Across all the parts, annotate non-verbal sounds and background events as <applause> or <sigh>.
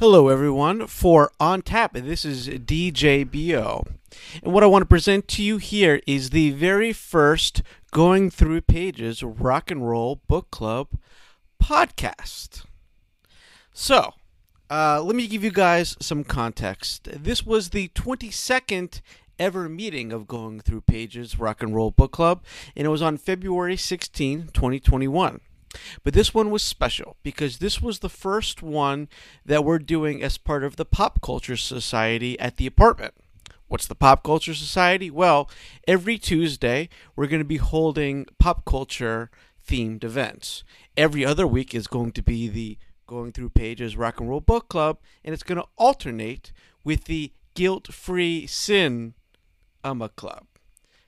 Hello, everyone. For On Tap, this is DJBO. And what I want to present to you here is the very first Going Through Pages Rock and Roll Book Club podcast. So, uh, let me give you guys some context. This was the 22nd ever meeting of Going Through Pages Rock and Roll Book Club, and it was on February 16, 2021. But this one was special because this was the first one that we're doing as part of the Pop Culture Society at the apartment. What's the Pop Culture Society? Well, every Tuesday we're going to be holding pop culture themed events. Every other week is going to be the Going Through Pages Rock and Roll Book Club, and it's going to alternate with the Guilt Free Sin Cinema Club.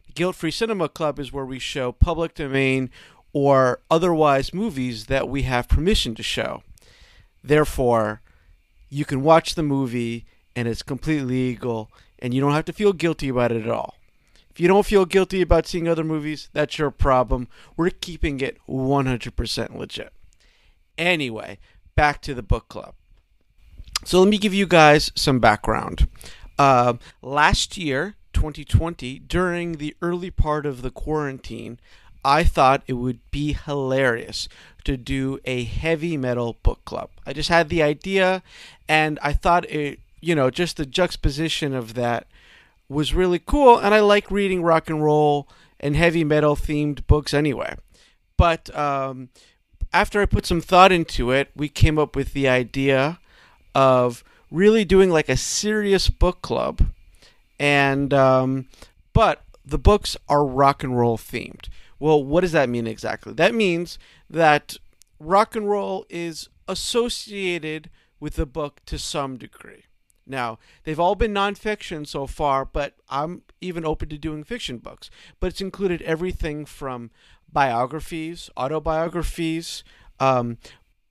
The Guilt Free Cinema Club is where we show public domain or otherwise movies that we have permission to show. Therefore, you can watch the movie and it's completely legal and you don't have to feel guilty about it at all. If you don't feel guilty about seeing other movies, that's your problem. We're keeping it 100% legit. Anyway, back to the book club. So let me give you guys some background. Uh, last year, 2020, during the early part of the quarantine, I thought it would be hilarious to do a heavy metal book club. I just had the idea, and I thought it, you know, just the juxtaposition of that was really cool. And I like reading rock and roll and heavy metal themed books anyway. But um, after I put some thought into it, we came up with the idea of really doing like a serious book club. And, um, but the books are rock and roll themed. Well, what does that mean exactly? That means that rock and roll is associated with the book to some degree. Now, they've all been nonfiction so far, but I'm even open to doing fiction books. But it's included everything from biographies, autobiographies, um,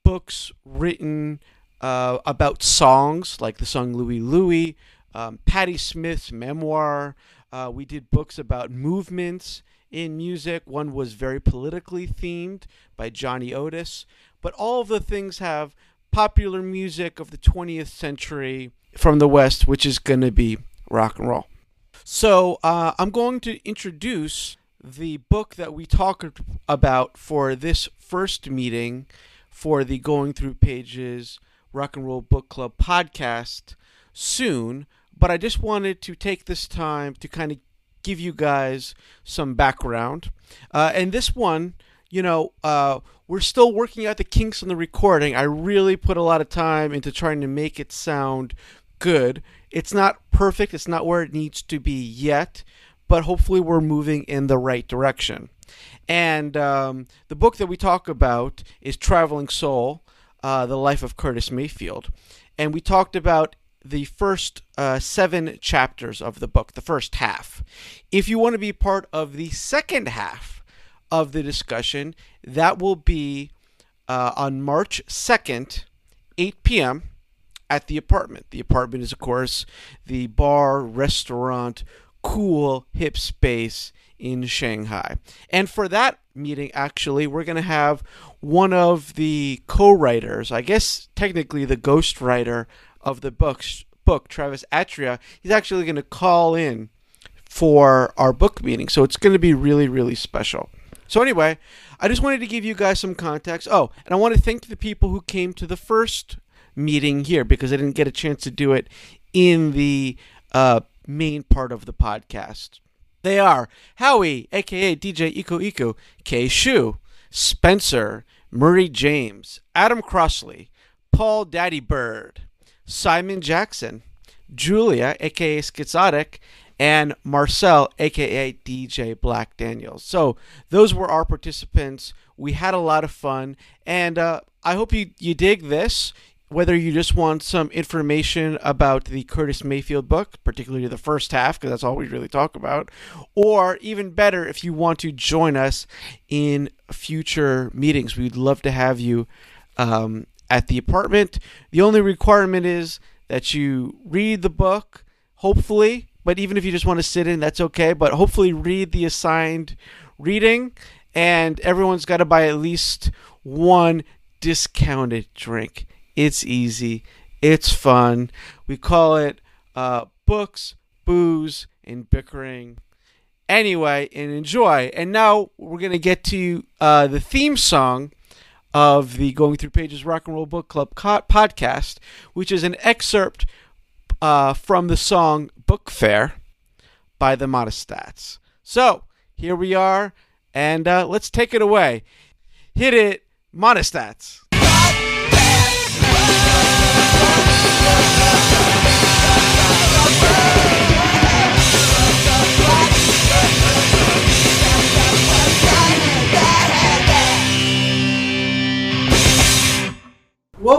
books written uh, about songs, like the song Louie Louie, um, Patti Smith's memoir. Uh, we did books about movements in music. One was very politically themed by Johnny Otis. But all of the things have popular music of the 20th century from the West, which is going to be rock and roll. So uh, I'm going to introduce the book that we talked about for this first meeting for the Going Through Pages Rock and Roll Book Club podcast soon. But I just wanted to take this time to kind of give you guys some background. Uh, and this one, you know, uh, we're still working out the kinks on the recording. I really put a lot of time into trying to make it sound good. It's not perfect, it's not where it needs to be yet, but hopefully we're moving in the right direction. And um, the book that we talk about is Traveling Soul uh, The Life of Curtis Mayfield. And we talked about the first uh, seven chapters of the book, the first half. If you want to be part of the second half of the discussion, that will be uh, on March 2nd, 8 p.m. at the apartment. The apartment is, of course, the bar, restaurant, cool, hip space in Shanghai. And for that meeting, actually, we're going to have one of the co writers, I guess technically the ghost writer of the books book, Travis Atria, he's actually going to call in for our book meeting. So it's going to be really, really special. So anyway, I just wanted to give you guys some context. Oh, and I want to thank the people who came to the first meeting here because I didn't get a chance to do it in the uh, main part of the podcast. They are Howie, aka DJ Iko Iko, K Shu, Spencer, Murray James, Adam Crossley, Paul Daddy Bird, Simon Jackson, Julia, aka Schizotic, and Marcel, aka DJ Black Daniels. So those were our participants. We had a lot of fun, and uh, I hope you, you dig this. Whether you just want some information about the Curtis Mayfield book, particularly the first half, because that's all we really talk about, or even better, if you want to join us in future meetings, we'd love to have you um, at the apartment. The only requirement is that you read the book, hopefully, but even if you just want to sit in, that's okay. But hopefully, read the assigned reading, and everyone's got to buy at least one discounted drink. It's easy, It's fun. We call it uh, books, booze, and bickering. Anyway, and enjoy. And now we're going to get to uh, the theme song of the Going Through Pages Rock and Roll Book Club co- podcast, which is an excerpt uh, from the song Book Fair by the Modestats. So here we are, and uh, let's take it away. Hit it, Modestats.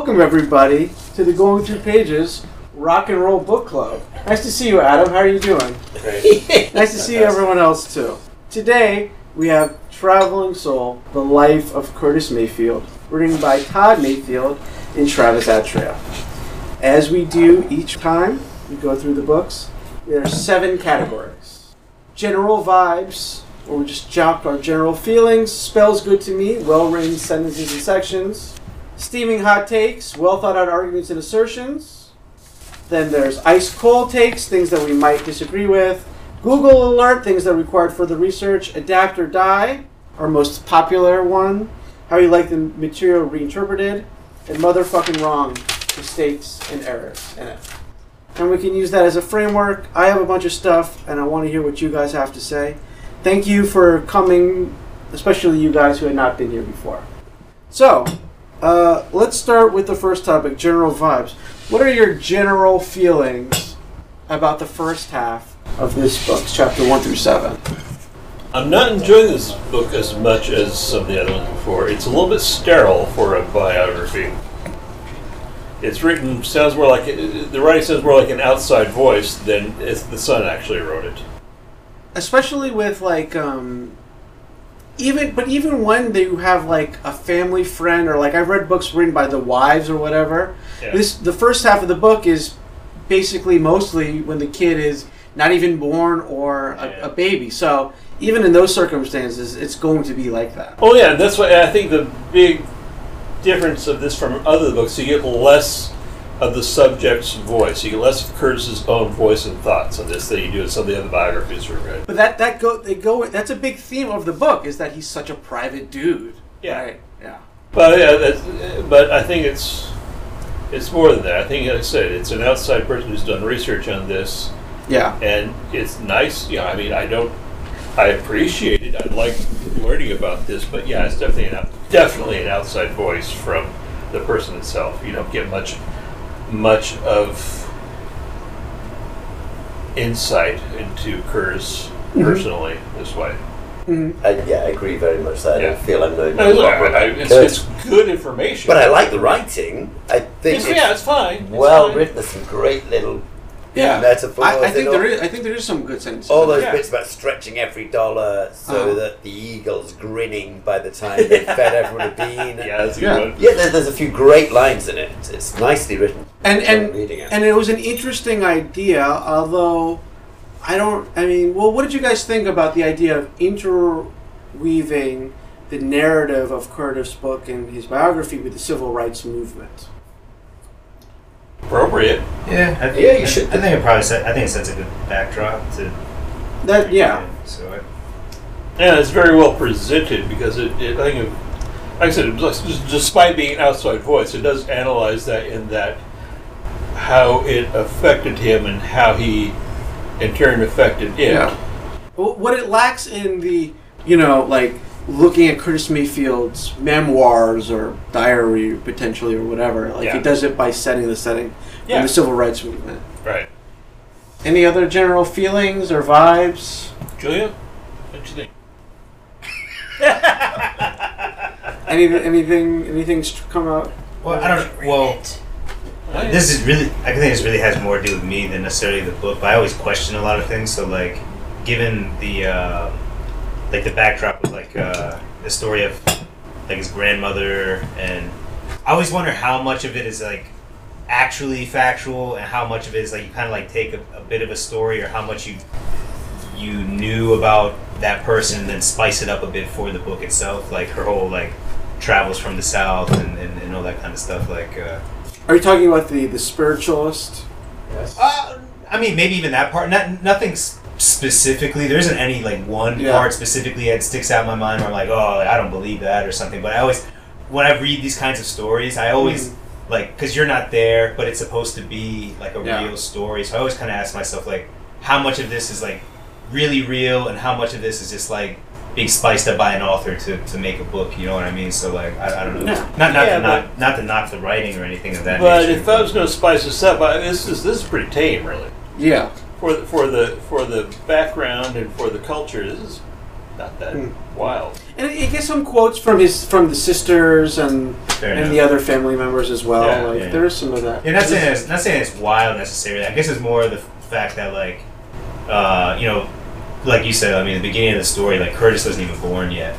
Welcome everybody to the Going Through Pages Rock and Roll Book Club. Nice to see you, Adam. How are you doing? Great. nice to see everyone else too. Today we have Traveling Soul: The Life of Curtis Mayfield, written by Todd Mayfield and Travis Atria. As we do each time we go through the books, there are seven categories: general vibes, where we just jock our general feelings. Spells good to me. Well-written sentences and sections. Steaming hot takes, well thought out arguments and assertions. Then there's ice cold takes, things that we might disagree with. Google alert, things that required further research. Adapt or die, our most popular one. How you like the material reinterpreted. And motherfucking wrong, mistakes and errors in it. And we can use that as a framework. I have a bunch of stuff, and I want to hear what you guys have to say. Thank you for coming, especially you guys who had not been here before. So, uh, let's start with the first topic general vibes. What are your general feelings about the first half of this book, chapter 1 through 7? I'm not enjoying this book as much as some of the other ones before. It's a little bit sterile for a biography. It's written sounds more like the writing sounds more like an outside voice than if the son actually wrote it. Especially with like um, even but even when you have like a family friend or like I've read books written by the wives or whatever. Yeah. This the first half of the book is basically mostly when the kid is not even born or a, Yeah. a baby. So even in those circumstances, it's going to be like that. Oh yeah, that's why I think the big difference of this from other books, you get less of the subject's voice. You get less of Curtis's own voice and thoughts on this than you do in some of the other biographies we've read. But that that go they go that's a big theme of the book is that he's such a private dude. Yeah. Right? Yeah. But yeah, that's, but I think it's it's more than that. I think, like I said, it's an outside person who's done research on this, Yeah. and it's nice. You know, I mean, I don't, I appreciate it. I like learning about this, but yeah, it's definitely an definitely an outside voice from the person itself. You don't get much much of insight into Kurz personally this way. Mm-hmm. I, yeah, I agree very much that I Yeah. don't feel I'm knowing I- a lot more I- I- about it's, Kurt. it's good information, But I like the writing. I think It's, it's yeah, it's fine. It's well fine. written. There's some great little Yeah. metaphors. I, I and think all, there is I think there is some good sense. all those Yeah. bits about stretching every dollar so Uh-huh. that the eagle's grinning by the time they fed everyone a <laughs> bean. Yeah, that's a Yeah. good one. Yeah, there's, there's a few great lines in it. It's, it's nicely written. and and reading it. and it was an interesting idea, although I don't. I mean, well, what did you guys think about the idea of interweaving the narrative of Curtis' book and his biography with the civil rights movement? Appropriate. Yeah, I, Yeah, you I- should- I think it probably set, I think it sets a good backdrop to. That yeah, So I, yeah, it's very well presented because it, it I think, it, like I said, despite being an outside voice, it does analyze that in that how it affected him and how he, in turn, affected it. yeah. What it lacks in the you know like looking at Curtis Mayfield's memoirs or diary potentially or whatever, like he does it by setting the setting Yeah. in the civil rights movement. Right. Any other general feelings or vibes? Julia, what do you think? <laughs> Any, anything anything st- come out? well, I don't. Well, this is really. I think this really has more to do with me than necessarily the book. But I always question a lot of things. So like, given the uh, like the backdrop of like uh, the story of like his grandmother, and I always wonder how much of it is like actually factual and how much of it is like you kind of like take a, a bit of a story or how much you you knew about that person and then spice it up a bit for the book itself like her whole like travels from the south and, and, and all that kind of stuff like uh, Are you talking about the the spiritualist? Yes. Uh, I mean, maybe even that part. Not nothing s- specifically. There isn't any like one Yeah. part specifically that sticks out in my mind where I'm like, oh, I don't believe that or something. But I always, when I read these kinds of stories, I always Mhm. like because you're not there, but it's supposed to be like a Yeah. real story. So I always kind of ask myself like, how much of this is like really real, and how much of this is just like being spiced up by an author to, to make a book. You know what I mean? So like, I, I don't know. Yeah. Not not Yeah, to not not to knock the writing or anything of that But nature. if I was going to spice this up, I, this is this is pretty tame, really. Yeah. For the, for the for the background and for the culture, this is not that Hmm. wild. And it, it gets some quotes from his from the sisters and Fair and enough. the other family members as well. Yeah, like yeah. there is some of that. Yeah, not saying it's not saying it's wild necessarily. I guess it's more the fact that like, uh, you know, like you said, I mean, the beginning of the story, like Curtis wasn't even born yet.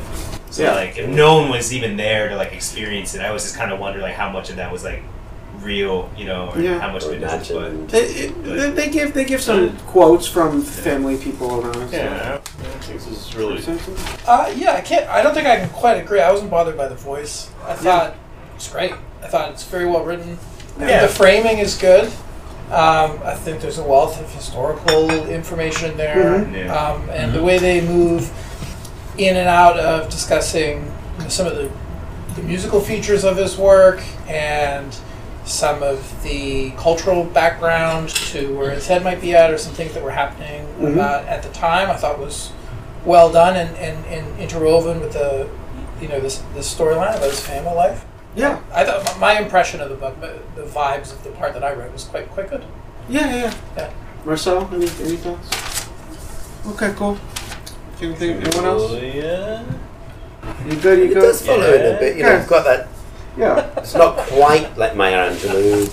So Yeah. like, if no one was even there to like experience it, I was just kind of wonder like how much of that was like real, you know, or Yeah. how much of Or it isn't. But imagined. They, it, they, they give they give some quotes from family people around. so- Yeah, I think this is really. Uh, yeah, I can't. I don't think I can quite agree. I wasn't bothered by the voice. I thought it's great. I thought it's very well written. Yeah. the framing is good. Um, I think there's a wealth of historical information there, Mhm. Yeah. um, and the way they move in and out of discussing some of the, the musical features of his work and some of the cultural background to where his head might be at or some things that were happening Mhm. about at the time I thought was well done and, and, and interwoven with the you know this the storyline about his family life. Yeah. I thought my my impression of the book, the the vibes of the part that I read was quite quite good. Yeah, yeah, yeah. Yeah. Marcel, any, any thoughts? Okay, cool. Anything, anyone else? Yeah. You good? You It good? does follow in a bit. You know, Yeah. you've got that. Yeah. It's not quite like Maya Angelou,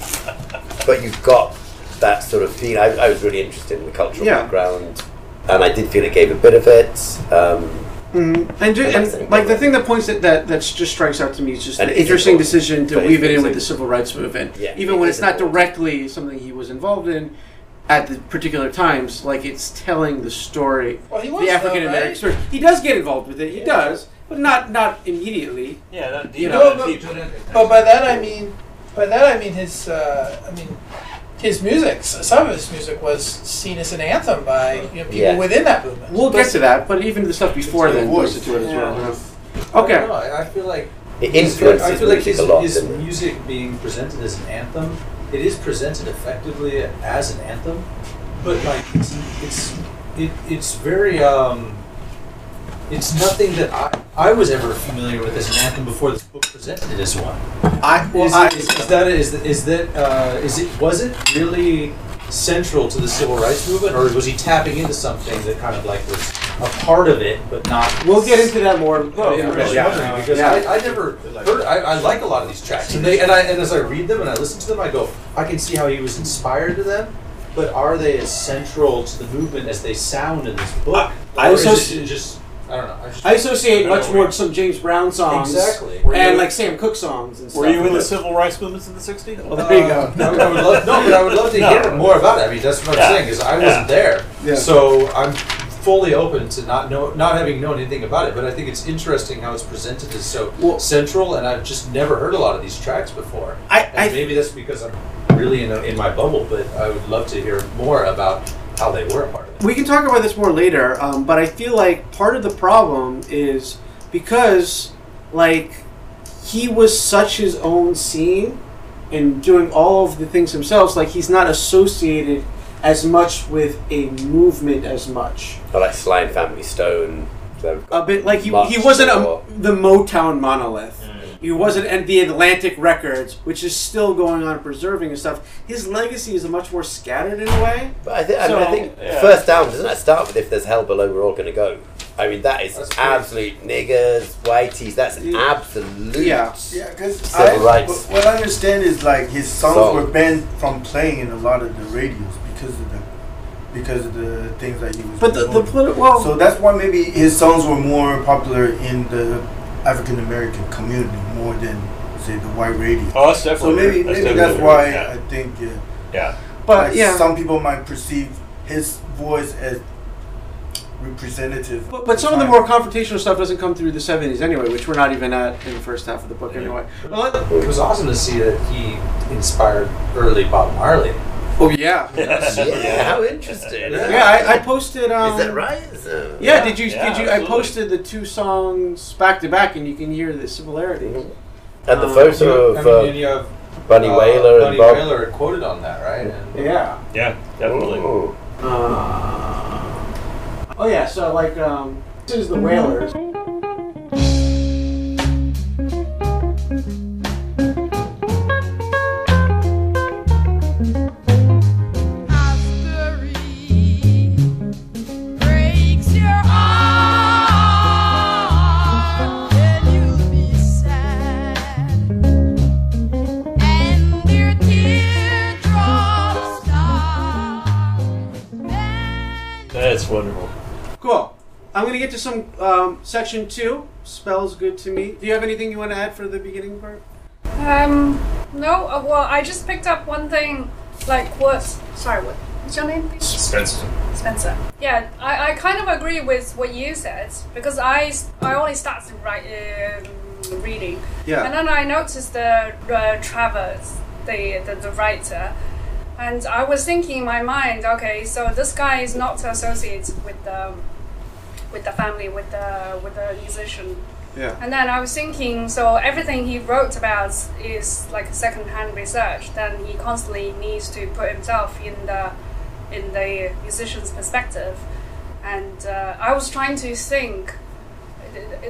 but you've got that sort of feel. I, I was really interested in the cultural Yeah. background, and I did feel it gave a bit of it. Um, hmm And, ju- I and like the thing that points that that that just strikes out to me is just And the it is interesting decision to weave it in with the civil rights movement, Yeah, even it when is it's not important. directly something he was involved in at the particular times. Like it's telling the story, Well, he was the African American right? story. He does get involved with it. He Yeah. does, but not not immediately. Yeah, not You deep. know, not but- deep. But by that I mean, by that I mean his. Uh, I mean, his music. Some of his music was seen as an anthem by you know, people Yeah. within that movement. We'll get to that, but even the stuff before It's the then voice. goes to it as well. Yeah. yeah. I Okay. know, I, I feel like it his- influences I feel like music his, lot. his music being presented as an anthem, it is presented effectively as an anthem, but like it's it's it, it's very um, it's nothing that I I was ever familiar with as an anthem before this book presented it as one. I well, is, I, is, is that is is that uh, is it was it really central to the civil rights movement, or was he tapping into something that kind of like was a part of it, but not? we'll get into that more. Oh, yeah, really Yeah. because Yeah. I, I never heard. I, I like a lot of these tracks, and they and I and as I read them and I listen to them, I go, I can see how he was inspired to them, but are they as central to the movement as they sound in this book? I is just I don't know. I, just, I associate much more know. with some James Brown songs, Exactly. Were you- and like Sam Cooke songs and stuff. Were you in the civil rights movements in the '60s? Well, there you go. Uh, I would, I would love, no, but I would love to No. hear more about it. I mean, that's what I'm Yeah. saying is I Yeah. wasn't there, Yeah. so I'm fully open to not know, not having known anything about it. But I think it's interesting how it's presented as so Well- central, and I've just never heard a lot of these tracks before. I, And I maybe that's because I'm really in, a, in my bubble, but I would love to hear more about how they were a part of it. we can talk about this more later, um, but I feel like part of the problem is because like he was such his own scene and doing all of the things himself. Like he's not associated as much with a movement as much. Or like Sly and Family Stone. a bit like he, he wasn't a, the Motown monolith. Mm. He wasn't at the Atlantic Records, which is still going on preserving and stuff. His legacy is much more scattered in a way. But I, th- I, mean, I think yeah. first down doesn't that start with if there's hell below, we're all going to go. I mean, that is That's great. absolute niggers, whiteies. That's an Yeah. absolute. Yeah. Yeah, because Civil what I understand is like his songs Song. were banned from playing in a lot of the radios because of the because of the things that he was. But the, the promoting. well, so that's why maybe his songs were more popular in the African American community more than say the white radio. Oh, that's definitely. So definitely. maybe that's maybe definitely that's why yeah. I think yeah. yeah. but like yeah. some people might perceive his voice as representative. But, but some of the more confrontational stuff doesn't come through the 70s anyway, which we're not even at in the first half of the book Yeah. anyway. Well, It was awesome to see that he inspired early Bob Marley. Oh <laughs> yeah. yeah, how interesting. Yeah, I, I posted. Um, Is that right? So- Yeah, did you? Yeah, did you? I posted the two songs back to back, and you can hear the similarity. Mhm. And the Um, photo I of mean, uh, you have Bunny uh, Wailer and Bunny Bob. Wailer quoted on that, right? And Yeah. Yeah, definitely. Uh, oh yeah. So like, um, this is the Wailers. Cool. I'm gonna get to some um, section two. Spells good to me. Do you have anything you want to add for the beginning part? Um, no. Uh, well, I just picked up one thing. Like what? Sorry, what? What's your name? please? Spencer. Spencer. Yeah, I, I kind of agree with what you said because I, I only started write, um, reading and then I noticed the uh, Travers, the, the the writer, and I was thinking in my mind, okay, so this guy is not associated with the with the family, with the with the musician. Yeah. And then I was thinking, so everything he wrote about is like second-hand research. Then he constantly needs to put himself in the in the musician's perspective. And uh, I was trying to think.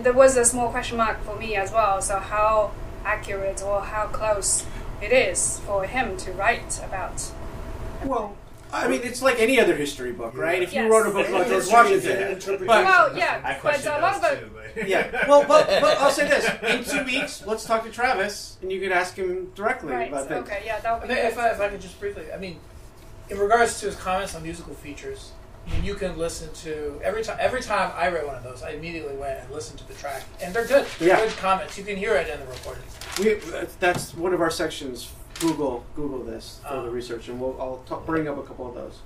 There was a small question mark for me as well. So how accurate or how close it is for him to write about? Well, I mean, it's like any other history book, right? If you Yes. wrote a book about George Washington, but Well, yeah, I but question a lot of those it. too, but yeah. <laughs> Well, but, but I'll say this: in two weeks, let's talk to Travis, and you can ask him directly Right. about things. Okay. Yeah, that would be mean, good. if I, if I could just briefly, I mean, in regards to his comments on musical features, I mean, you can listen to every time. Every time I read one of those, I immediately went and listened to the track, and they're good. They're Yeah. good comments. You can hear it in the recording. We, that's one of our sections. Google Google this for Oh. the research, and we'll I'll t- bring up a couple of those.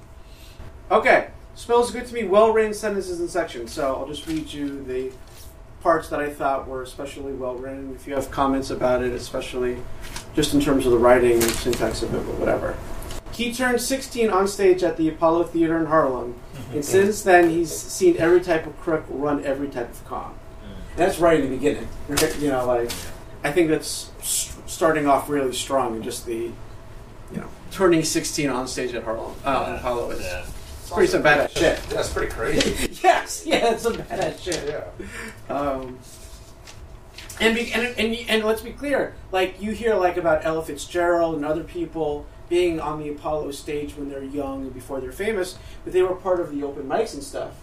Okay, spells good to me. Well written sentences and sections. So I'll just read you the parts that I thought were especially well written. If you have comments about it, especially just in terms of the writing and syntax of it, or whatever. He turned 16 on stage at the Apollo Theater in Harlem, mm-hmm. and since then he's seen every type of crook run every type of con. Mm. That's right in the beginning. <laughs> you know, like I think that's starting off really strong, and just the you know turning 16 on stage at Harlem uh, Apollo is Yeah. it's pretty some badass shit. That's pretty crazy. <laughs> yes, yeah, it's some badass shit. yeah. Um, and, be, and and and let's be clear, like you hear like about Ella Fitzgerald and other people being on the Apollo stage when they're young and before they're famous, but they were part of the open mics and stuff.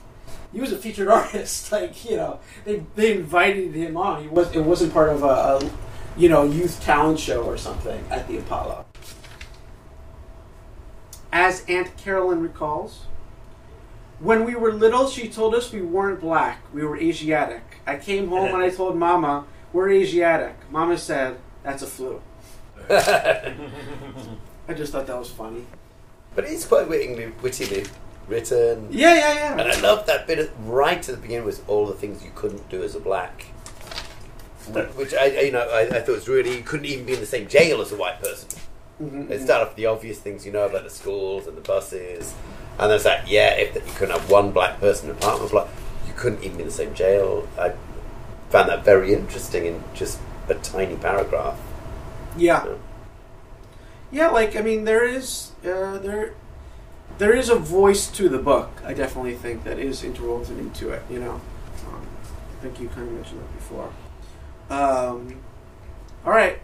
He was a featured <laughs> artist, like you know, they they invited him on. He was it wasn't part of a, a you know youth talent show or something at the Apollo. As Aunt Carolyn recalls, when we were little, she told us we weren't black, we were Asiatic. I came home and I <laughs> told Mama, we're Asiatic. Mama said, that's a flu. <laughs> I just thought that was funny. But it's quite wittingly, wittily written. Yeah, yeah, yeah. And. I love that bit of, right at the beginning was all the things you couldn't do as a black. Which I, you know, I, I thought was really you couldn't even be in the same jail as a white person. Mhm, It mhm. started off with the obvious things you know about the schools and the buses, and there's that yeah, if that you couldn't have one black person in an apartment block, you couldn't even be in the same jail. I found that very interesting in just a tiny paragraph. Yeah. Yeah. Yeah, like I mean, there is uh, there there is a voice to the book. I definitely think that is interwoven into it. You know, um, I think you kind of mentioned that before. Um, all right,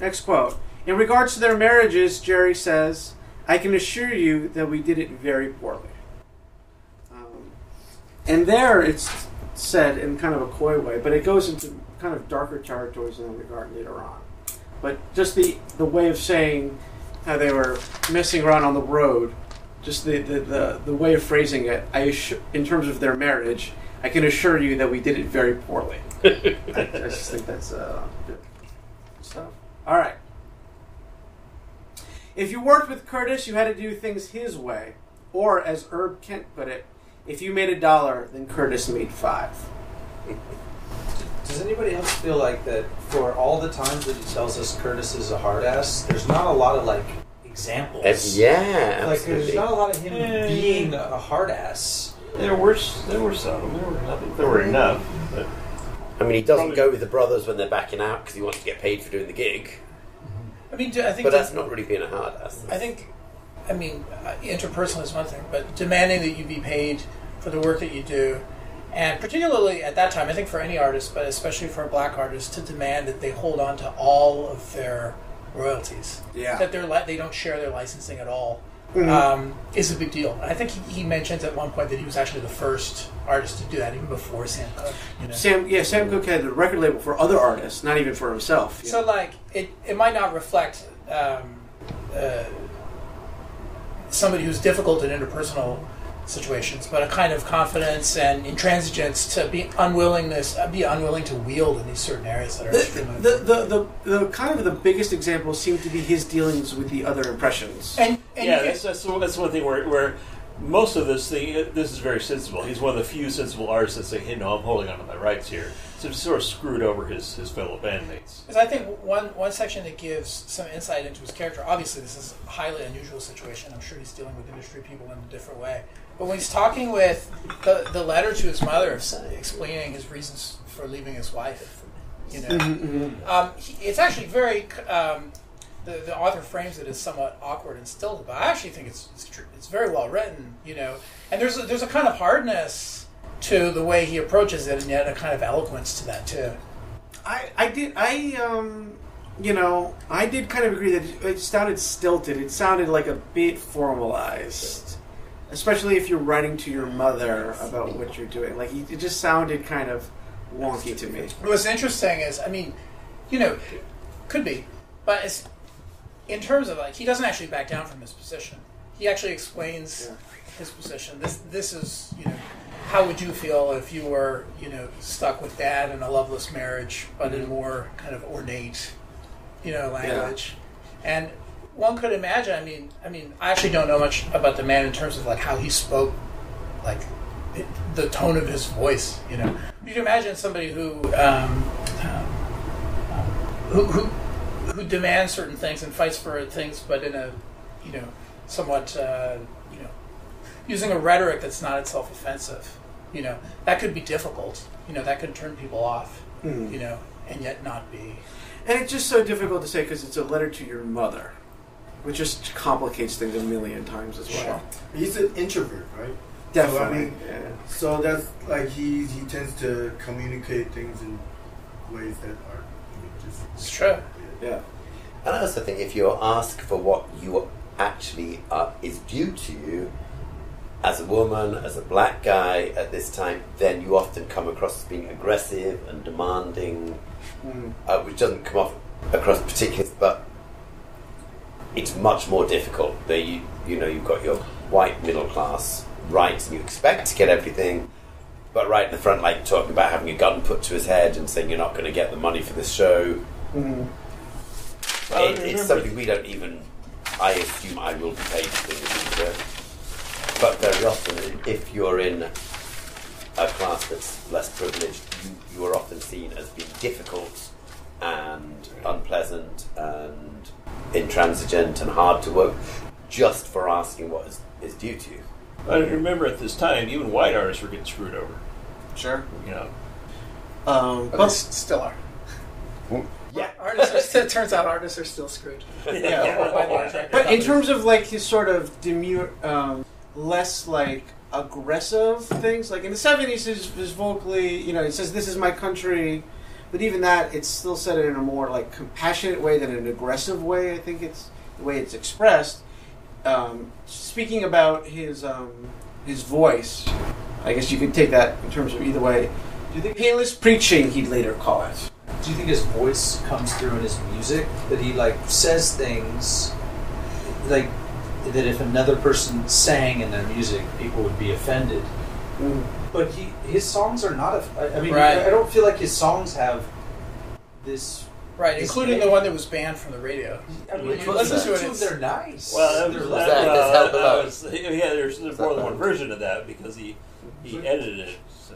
next quote. In regards to their marriages, Jerry says, "I can assure you that we did it very poorly." Um, and there, it's said in kind of a coy way, but it goes into kind of darker territories in that regard later on but just the the way of saying how they were messing around on the road, just the the, the, the way of phrasing it, I in terms of their marriage, I can assure you that we did it very poorly. I, <laughs> I just think that's uh, good stuff. All right. If you worked with Curtis, you had to do things his way, or as Herb Kent put it, if you made a dollar, then Curtis made five. Does anybody else feel like that for all the times that he tells us Curtis is a hard ass, there's not a lot of like examples. Ev- yeah, Like there's not a lot of him Yeah. being a hard ass. There were there were some. There were I think there were enough. But I mean, he doesn't Probably- go with the brothers when they're backing out because he wants to get paid for doing the gig. I mean, do- I think But that's not really being a hard ass. I think, I mean, uh, interpersonal is one thing, but demanding that you be paid for the work that you do, and particularly at that time, I think for any artist, but especially for a black artist, to demand that they hold on to all of their royalties, Yeah. that they're li- they don't share their licensing at all, Mhm. um, is a big deal. And I think he, he mentioned at one point that he was actually the first artist to do that, even before Sam Cooke. You know? Sam, yeah, Sam Cooke had a record label for other artists, not even for himself. So know. like it, it might not reflect um, uh, somebody who's difficult in interpersonal situations, but a kind of confidence and intransigence to be unwillingness, uh, be unwilling to wield in these certain areas that are the, extremely. the, the, the, the kind of the biggest example seemed to be his dealings with the other impressions. and, and yeah, that's, that's that's one thing where where most of this thing this is very sensible. He's one of the few sensible artists that say, "Hey, no, I'm holding on to my rights here." So he sort of screwed over his his fellow bandmates. Because I think one one section that gives some insight into his character. Obviously, this is a highly unusual situation. I'm sure he's dealing with industry people in a different way. But when he's talking with the the letter to his mother, explaining his reasons for leaving his wife, you know, Mm-hmm. um, he, it's actually very. Um, the, the author frames it as somewhat awkward and stilted, but I actually think it's it's, tr- it's very well written, you know. And there's a, there's a kind of hardness to the way he approaches it, and yet a kind of eloquence to that too. I, I did I um you know I did kind of agree that it, it sounded stilted. It sounded like a bit formalized, especially if you're writing to your mother about what you're doing. Like it just sounded kind of wonky to me. What's interesting is, I mean, you know, could be, but it's in terms of like he doesn't actually back down from his position. He actually explains his position. This this is you know how would you feel if you were you know stuck with dad in a loveless marriage, but in mm-hmm. more kind of ornate you know language, and one could imagine. I mean, I mean, I actually don't know much about the man in terms of like how he spoke, like it, the tone of his voice. You know, you can imagine somebody who um, um, who, who who demands certain things and fights for things, but in a you know somewhat uh, you know using a rhetoric that's not itself offensive. You know that could be difficult. You know that could turn people off. Mm. You know, and yet not be. And it's just so difficult to say because it's a letter to your mother, which just complicates things a million times as well. He's an introvert, right? Definitely. mean- yeah. So that's like he he tends to communicate things in ways that are just It's true. Yeah. And I also think if you're asked for what you actually are, is due to you as a woman, as a black guy at this time, then you often come across as being aggressive and demanding, Mm. uh, which doesn't come off across particularly, but it's much more difficult. There, you you know, you've got your white middle class rights, and you expect to get everything. But right in the front, like talking about having a gun put to his head and saying you're not going to get the money for this show, Mm. Well, it, it's something we don't even. I assume I will be paid for the future. But very often, if you're in a class that's less privileged, you, you are often seen as being difficult and unpleasant and intransigent and hard to work just for asking what is, is due to you. I remember at this time, even white artists were getting screwed over. Sure. You know, Um, But but still are. Yeah. <laughs> Artists are still, it turns out artists are still screwed. <laughs> Yeah. By large But in terms of like his sort of demure, um, less like aggressive things, like in the seventies, his, his vocally, you know, it says "This is my country," but even that, it's still said in a more like compassionate way than an aggressive way. I think it's the way it's expressed. Um, speaking about his um, his voice, I guess you could take that in terms of either way. Do you think Painless preaching, he'd later call it. Do you think his voice comes through in his music? That he like says things like that if another person sang in their music, people would be offended. But he his songs are not. A, I, I mean, Right. I, I don't feel like his songs have this. Right, this including the one that was banned from the radio. I mean, Which was listen that? to them, they're nice. well, that they're was, Was that, that- uh, that was- yeah, there's, there's more than one version of that because he he edited it. So.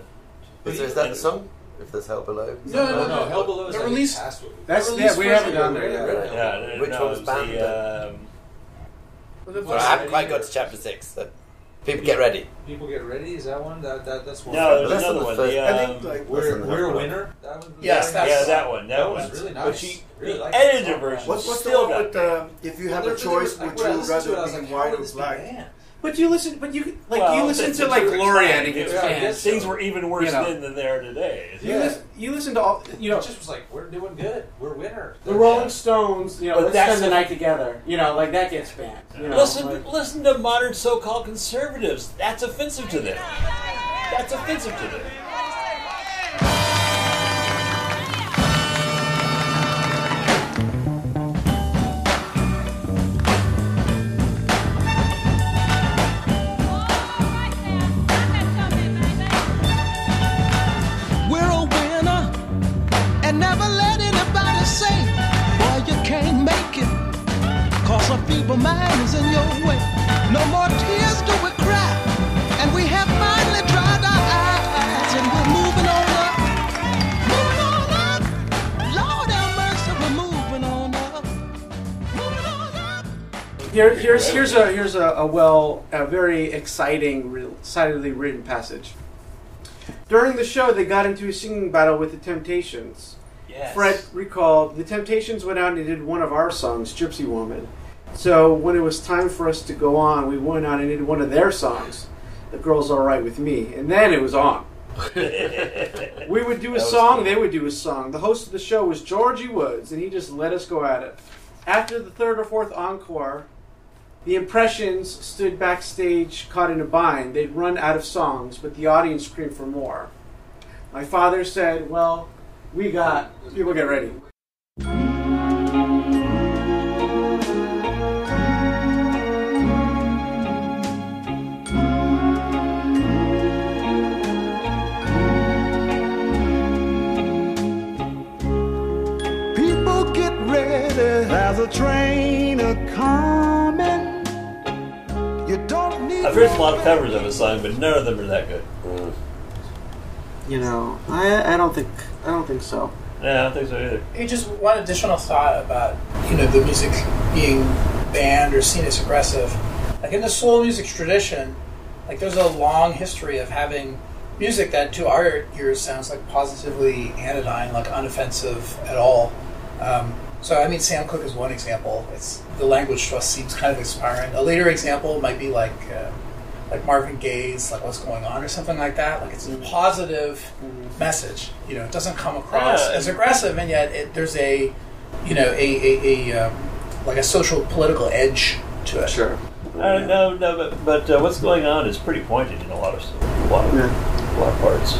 Is, is that the song? If there's hell below. No, no, no, no. Hell Below is The release- past That's- the yeah, we haven't version done of that it, yet. right? Yeah, no, Which no, one was banned the, um, Well, I haven't quite got to chapter six. So people get ready. People get ready. Is that one? That, that that's one. No, there's That's another one. first- The, I um, think like We're, we're a winner. That one. Yes, yeah, that's- that one. That, that one. was really But nice. she, Really the liked edited version What's, what's the one with um, if you have Well, a there- there was- choice, like, would when I you listened to it, I rather be white or black? Banned? But you listen, but you like Well, you listen to like different Gloria and it gets Yeah, I banned. guess Things were even worse You know. then than they are today. You, Yeah. listen, you listen to all you know It just was like we're doing good. We're winner. the Rolling Stones. You know, But let's spend the the- night together. You know, like that gets banned. You know, listen, like- listen to modern so-called conservatives. That's offensive to them. That's offensive to them. Here's here's a here's a, a well a very exciting, excitedly written passage. During the show, they got into a singing battle with the Temptations. Yes. Fred recalled the Temptations went out and did one of our songs, Gypsy Woman. So when it was time for us to go on, we went out and did one of their songs, "The Girl's All Right with Me," and then it was on. <laughs> We would do a song, cool. they would do a song. The host of the show was Georgie Woods, and he just let us go at it. After the third or fourth encore, the Impressions stood backstage caught in a bind. They'd run out of songs, but the audience screamed for more. My father said, Well, we got, people get ready. People get ready. There's a train a coming. You I've heard a lot of covers of the song, but none of them are that good. You know, I, I don't think, I don't think so. Yeah, I don't think so either. Hey, just one additional thought about you know the music being banned or seen as aggressive. Like in the soul music tradition, like there's a long history of having music that to our ears sounds like positively anodyne, like unoffensive at all. Um, so I mean, Sam Cooke is one example. It's the language to us seems kind of inspiring. A later example might be like. Uh, like Marvin Gaye's, like what's going on, or something like that. Like it's a positive message. You know, it doesn't come across Yeah. as aggressive, and yet it, there's a, you know, a, a, a um, like a social political edge to it. Sure. Uh, no, no, but but uh, what's going on is pretty pointed in a lot of a lot of, Yeah. a lot of parts.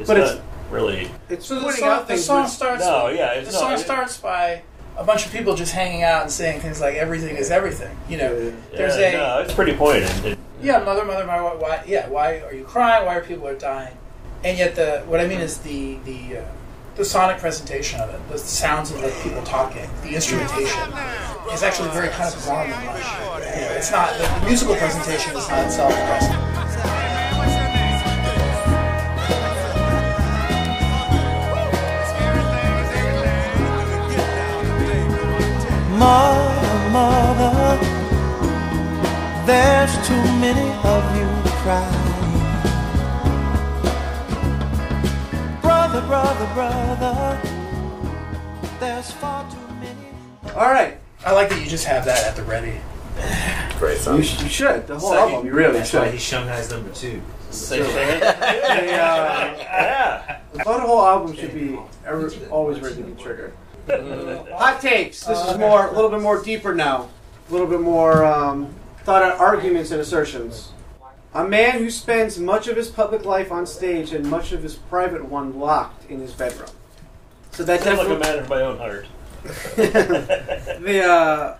It's But not it's- really. It's So the pointing song, out the song which- starts. No, yeah, the not- song it- starts by a bunch of people just hanging out and saying things like "everything is everything." You know, there's yeah, a no, it's pretty poignant. It, yeah, mother, mother, my, why, why, yeah, why are you crying? Why are people are dying? And yet, the what I mean is the the uh, the sonic presentation of it, the sounds of like people talking, the instrumentation is actually very kind of warm and lush. You know, it's not the, the musical presentation is not itself Mother, mother, there's too many of you crying. Brother, brother, brother, there's far too many. All right. I like that you just have that at the ready. Great song. You, sh- you should. The whole Second. album. You really That's why should. he's Shanghai's number two. say, say it. Uh, yeah. I thought <laughs> the whole album should be ever, always ready to be triggered. <laughs> Hot takes. This is more, a little bit more deeper now. A little bit more um, thought out arguments and assertions. A man who spends much of his public life on stage and much of his private one locked in his bedroom. So that Sounds like a man of my own heart. <laughs> the uh,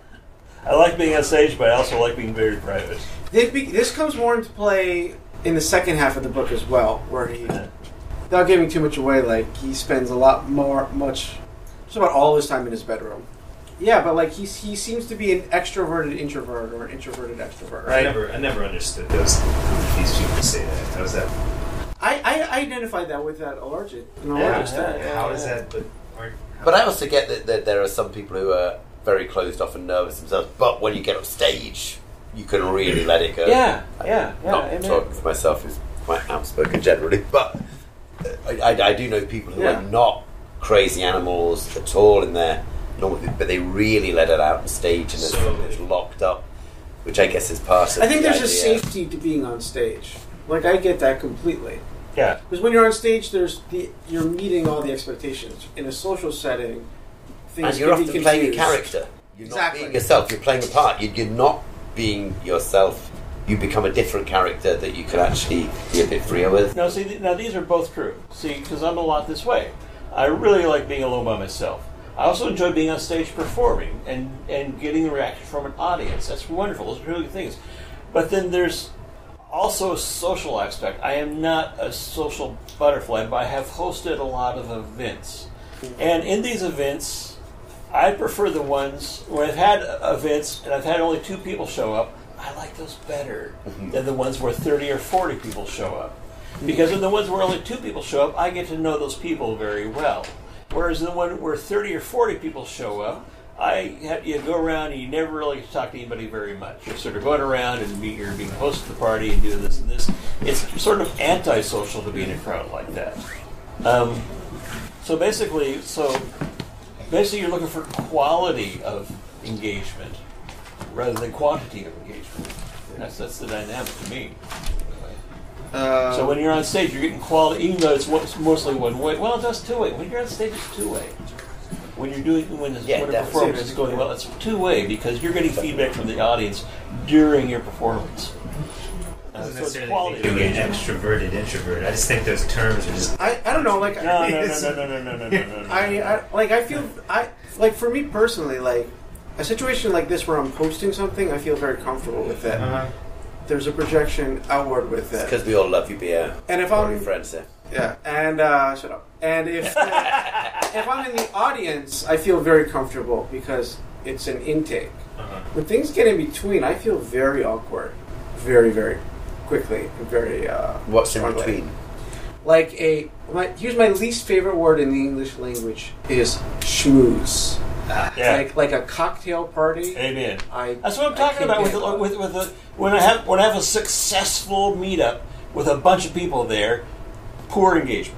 I like being on stage, but I also like being very private. Be, this comes more into play in the second half of the book as well, where he, without giving too much away, like he spends a lot more, much, just about all his time in his bedroom. Yeah, but like he's he seems to be an extroverted introvert or an introverted extrovert, I never, I never understood those these people say that. How is that? I, I identify that with that a large, in a large Yeah, extent. yeah, How is that? But, or, But I also get that, that there are some people who are very closed off and nervous themselves. But when you get up stage, you can really let it go. Yeah, yeah, yeah. Not amen. talking for myself, is quite outspoken generally, but uh, I, I, I do know people who Yeah. are not crazy animals at all in there. normal, but they really let it out on stage and So- it's, it's locked up, which I guess is part of. I think the there's a safety to being on stage. Like I get that completely. Yeah. Because when you're on stage, there's the you're meeting all the expectations. In a social setting, things and you're can be often playing a confused. character. You're Exactly. not being yourself. You're playing a part. You- You're not being yourself. You become a different character that you can actually be a bit freer with. Now, see, now these are both true. See, because I'm a lot this way. I really like being alone by myself. I also enjoy being on stage performing and, and getting a reaction from an audience. That's wonderful. Those are really good things. But then there's also a social aspect. I am not a social butterfly, but I have hosted a lot of events. And in these events, I prefer the ones where I've had events and I've had only two people show up. I like those better mm-hmm. than the ones where 30 or 40 people show up. Because in the ones where only two people show up, I get to know those people very well. Whereas in the one where 30 or 40 people show up, I have, you go around and you never really talk to anybody very much. You're sort of going around and you're being host of the party and doing this and this. It's sort of antisocial to be in a crowd like that. Um, so basically, so basically, you're looking for quality of engagement rather than quantity of engagement. That's that's the dynamic to me. Uh, So when you're on stage, you're getting quality, even though it's mo- it's mostly one way. Well, it does two way. When you're on stage, it's two way. When you're doing when, it's, Yeah, when a performance is going well, it's two way because you're getting feedback from the audience during your performance. Uh, doesn't so necessarily quality make of you an extroverted introvert. I just think those terms are just. I, I don't know. Like No, no, no, no, no, no, no, no, no, no, no. <laughs> I, I like I feel I like for me personally like a situation like this where I'm posting something I feel very comfortable with it. Uh, There's a projection outward with it. Because we all love you, Bia. And if All I'm your friends here. yeah, and uh, shut up. And if <laughs> if I'm in the audience, I feel very comfortable because it's an intake. uh-huh. When things get in between, I feel very awkward, very very quickly, very. Uh, What's in strongly. between? Like a my, here's my least favorite word in the English language is schmooze. Yeah. Like like a cocktail party. Amen. I That's what I'm talking about with, get- with with a, when I have when I have a successful meetup with a bunch of people there, poor engagement.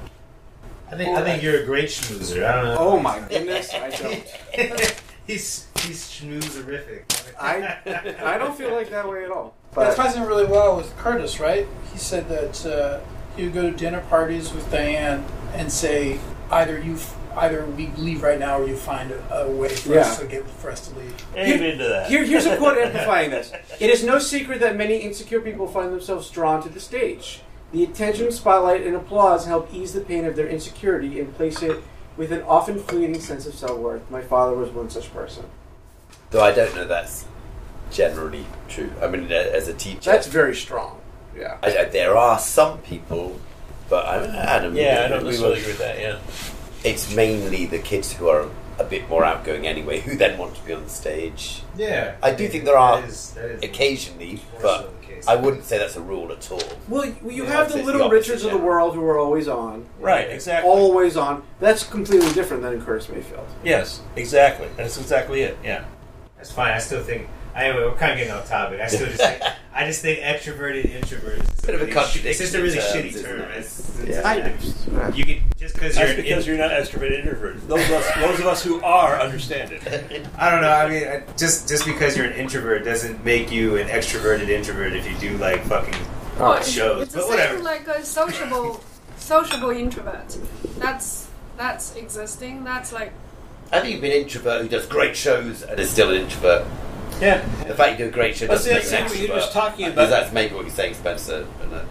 I think I think you're a great schmoozer. I don't know. Oh my goodness, I don't. <laughs> he's he's schmoozerific. <laughs> I I don't feel like that way at all. That But ties in really well with Curtis, right? He said that uh, he would go to dinner parties with Diane and say either you, f- either we leave right now or you find a, a way for us to get for us to leave. Amen to that. Here, here's a quote amplifying this. <laughs> It is no secret that many insecure people find themselves drawn to the stage. The attention, spotlight, and applause help ease the pain of their insecurity and place it with an often fleeting sense of self worth. My father was one such person. Though I don't know that's generally true. I mean, uh, as a teacher, That's very strong. Yeah. I, I, there are some people, but I'm Adam. yeah, I don't we necessarily agree with that. Yeah. It's mainly the kids who are a bit more outgoing anyway, who then want to be on the stage. Yeah, I do think there are That is, that is Occasionally, but so the case. I wouldn't say that's a rule at all. Well, you Yeah, have the the little opposite, Richards of the world who are always on. Right. Exactly. Always on. That's completely different than in Curtis Mayfield. Yes. Exactly. That's exactly it. Yeah. That's fine. I still think. Anyway, we're kind of getting off topic. I still just think. <laughs> I just think extroverted introvert is just Bit of a really sh- contradiction It's just a really terms, shitty isn't term. it? It's, it's, Yeah. I, You can just because you're That's an because in- you're not extroverted introverted. Those of us, those of us who are understand it. <laughs> I don't know. I mean, I- just just because you're an introvert doesn't make you an extroverted introvert if you do like fucking oh, Well, shows. it's But the whatever. same like a sociable, sociable introvert. That's that's existing. That's like I think you've been an introvert who does great shows and is still an introvert. Yeah. The fact you do a great show But doesn't see, make you an that's what you're just talking Because about. that's maybe what you're saying, Spencer. And, uh,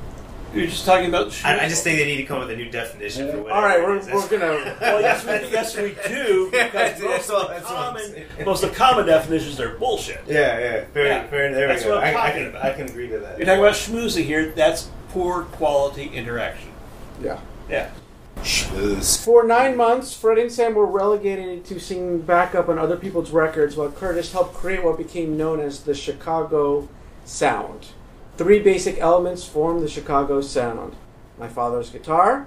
You're just talking about. I, I just think they need to come up with a new definition for whatever. all right, we're, we're gonna. <laughs> Well, yes, we, yes, we do. <laughs> Because most, that's of all- the that's common, most of the common definitions are bullshit. Yeah, yeah. Fair, Yeah. fair. There That's we go. what I'm I, I talking can, about. I can agree to that. You're talking about schmoozing here. That's poor quality interaction. Yeah. Yeah. For nine months, Fred and Sam were relegated to singing backup on other people's records while Curtis helped create what became known as the Chicago Sound. Three basic elements form the Chicago Sound my father's guitar,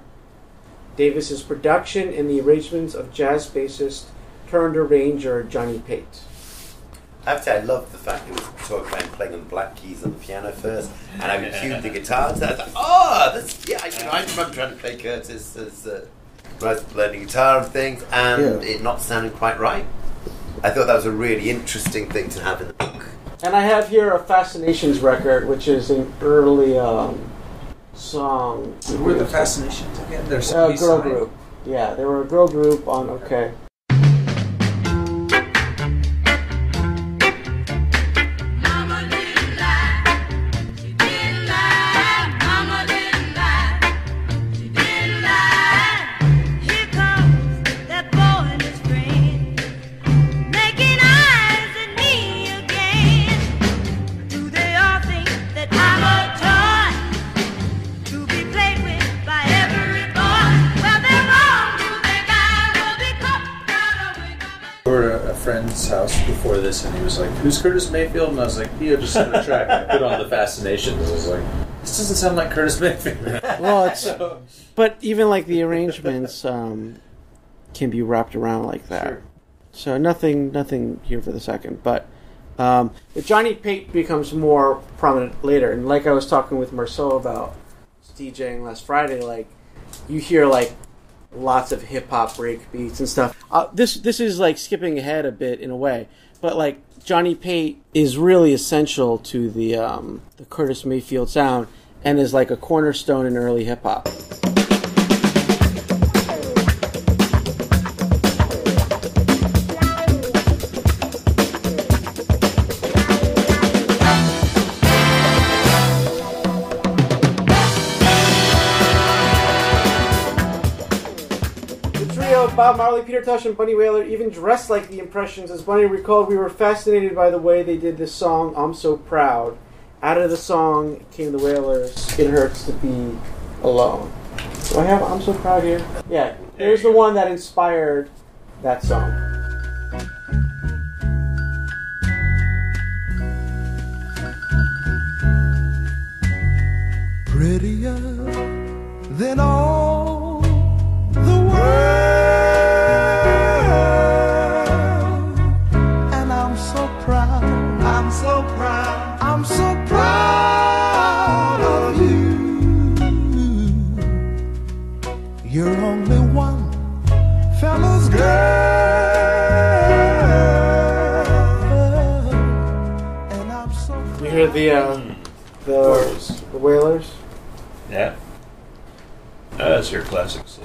Davis's production, and the arrangements of jazz bassist turned arranger Johnny Pate. I have to say, I love the fact that we were talking about playing on the black keys on the piano first, and I would cue the <laughs> guitar, and I was like, oh, that's, yeah, I, you know, I remember trying to play Curtis as, uh, when I was learning guitar and things, and Yeah. it not sounding quite right. I thought that was a really interesting thing to have in the book. And I have here a Fascinations record, which is an early um, song. Who were the Fascinations again? There's Uh, somebody girl group. Yeah, they were a girl group on OK. This, and he was like, "Who's Curtis Mayfield?" And I was like, "Theo just sent a track." I put on the Fascinations. I was like, "This doesn't sound like Curtis Mayfield." Well, it's <laughs> but even like the arrangements um, can be wrapped around like that. Sure. So nothing, nothing here for the second. But um, Johnny Pate becomes more prominent later, and like I was talking with Marceau about DJing last Friday, like you hear like lots of hip hop break beats and stuff. Uh, this this is like skipping ahead a bit in a way, but like Johnny Pate is really essential to the um, the Curtis Mayfield sound and is like a cornerstone in early hip hop. Bob Marley, Peter Tosh, and Bunny Wailer even dressed like the Impressions. As Bunny recalled, we were fascinated by the way they did this song, I'm So Proud. Out of the song came the Wailers, It Hurts to Be Alone. Do I have I'm So Proud here? Yeah, here's the one that inspired that song.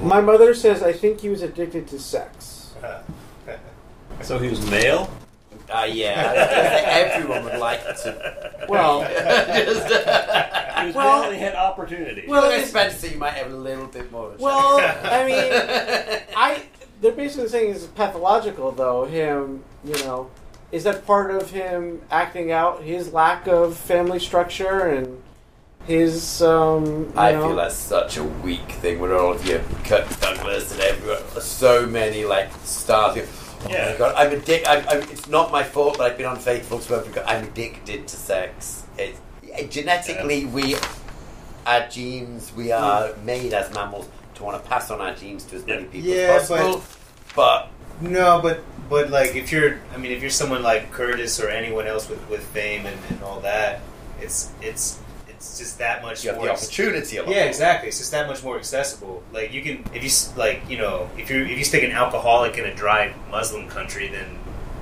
My mother says I think he was addicted to sex. <laughs> So he was male? Uh, yeah, I was gonna say everyone would like to. Well, <laughs> Just, He was Well- male and he had opportunity. Well, well, it's- Spencer, you might have a little bit more. of a Well, chance. I <laughs> mean, I they're basically saying it's pathological, though. Him, you know, is that part of him acting out his lack of family structure and his, um, you I know, feel that's such a weak thing with all of you, Kirk Douglas and everyone. So many like stars. who, Oh Yeah. my god, I'm addicted. I'm, I'm, it's not my fault that I've been unfaithful to everyone. I'm addicted to sex. It, it- genetically, we, our genes, we are made as mammals to want to pass on our genes to as many people Yeah, as possible. But, No, but but like if you're, I mean, if you're someone like Curtis or anyone else with, with fame and, and all that, it's it's it's just that much you have more. the opportunity a yeah, exactly. It's just that much more accessible. Like you can, if you like, you know, if you if you stick an alcoholic in a dry Muslim country, then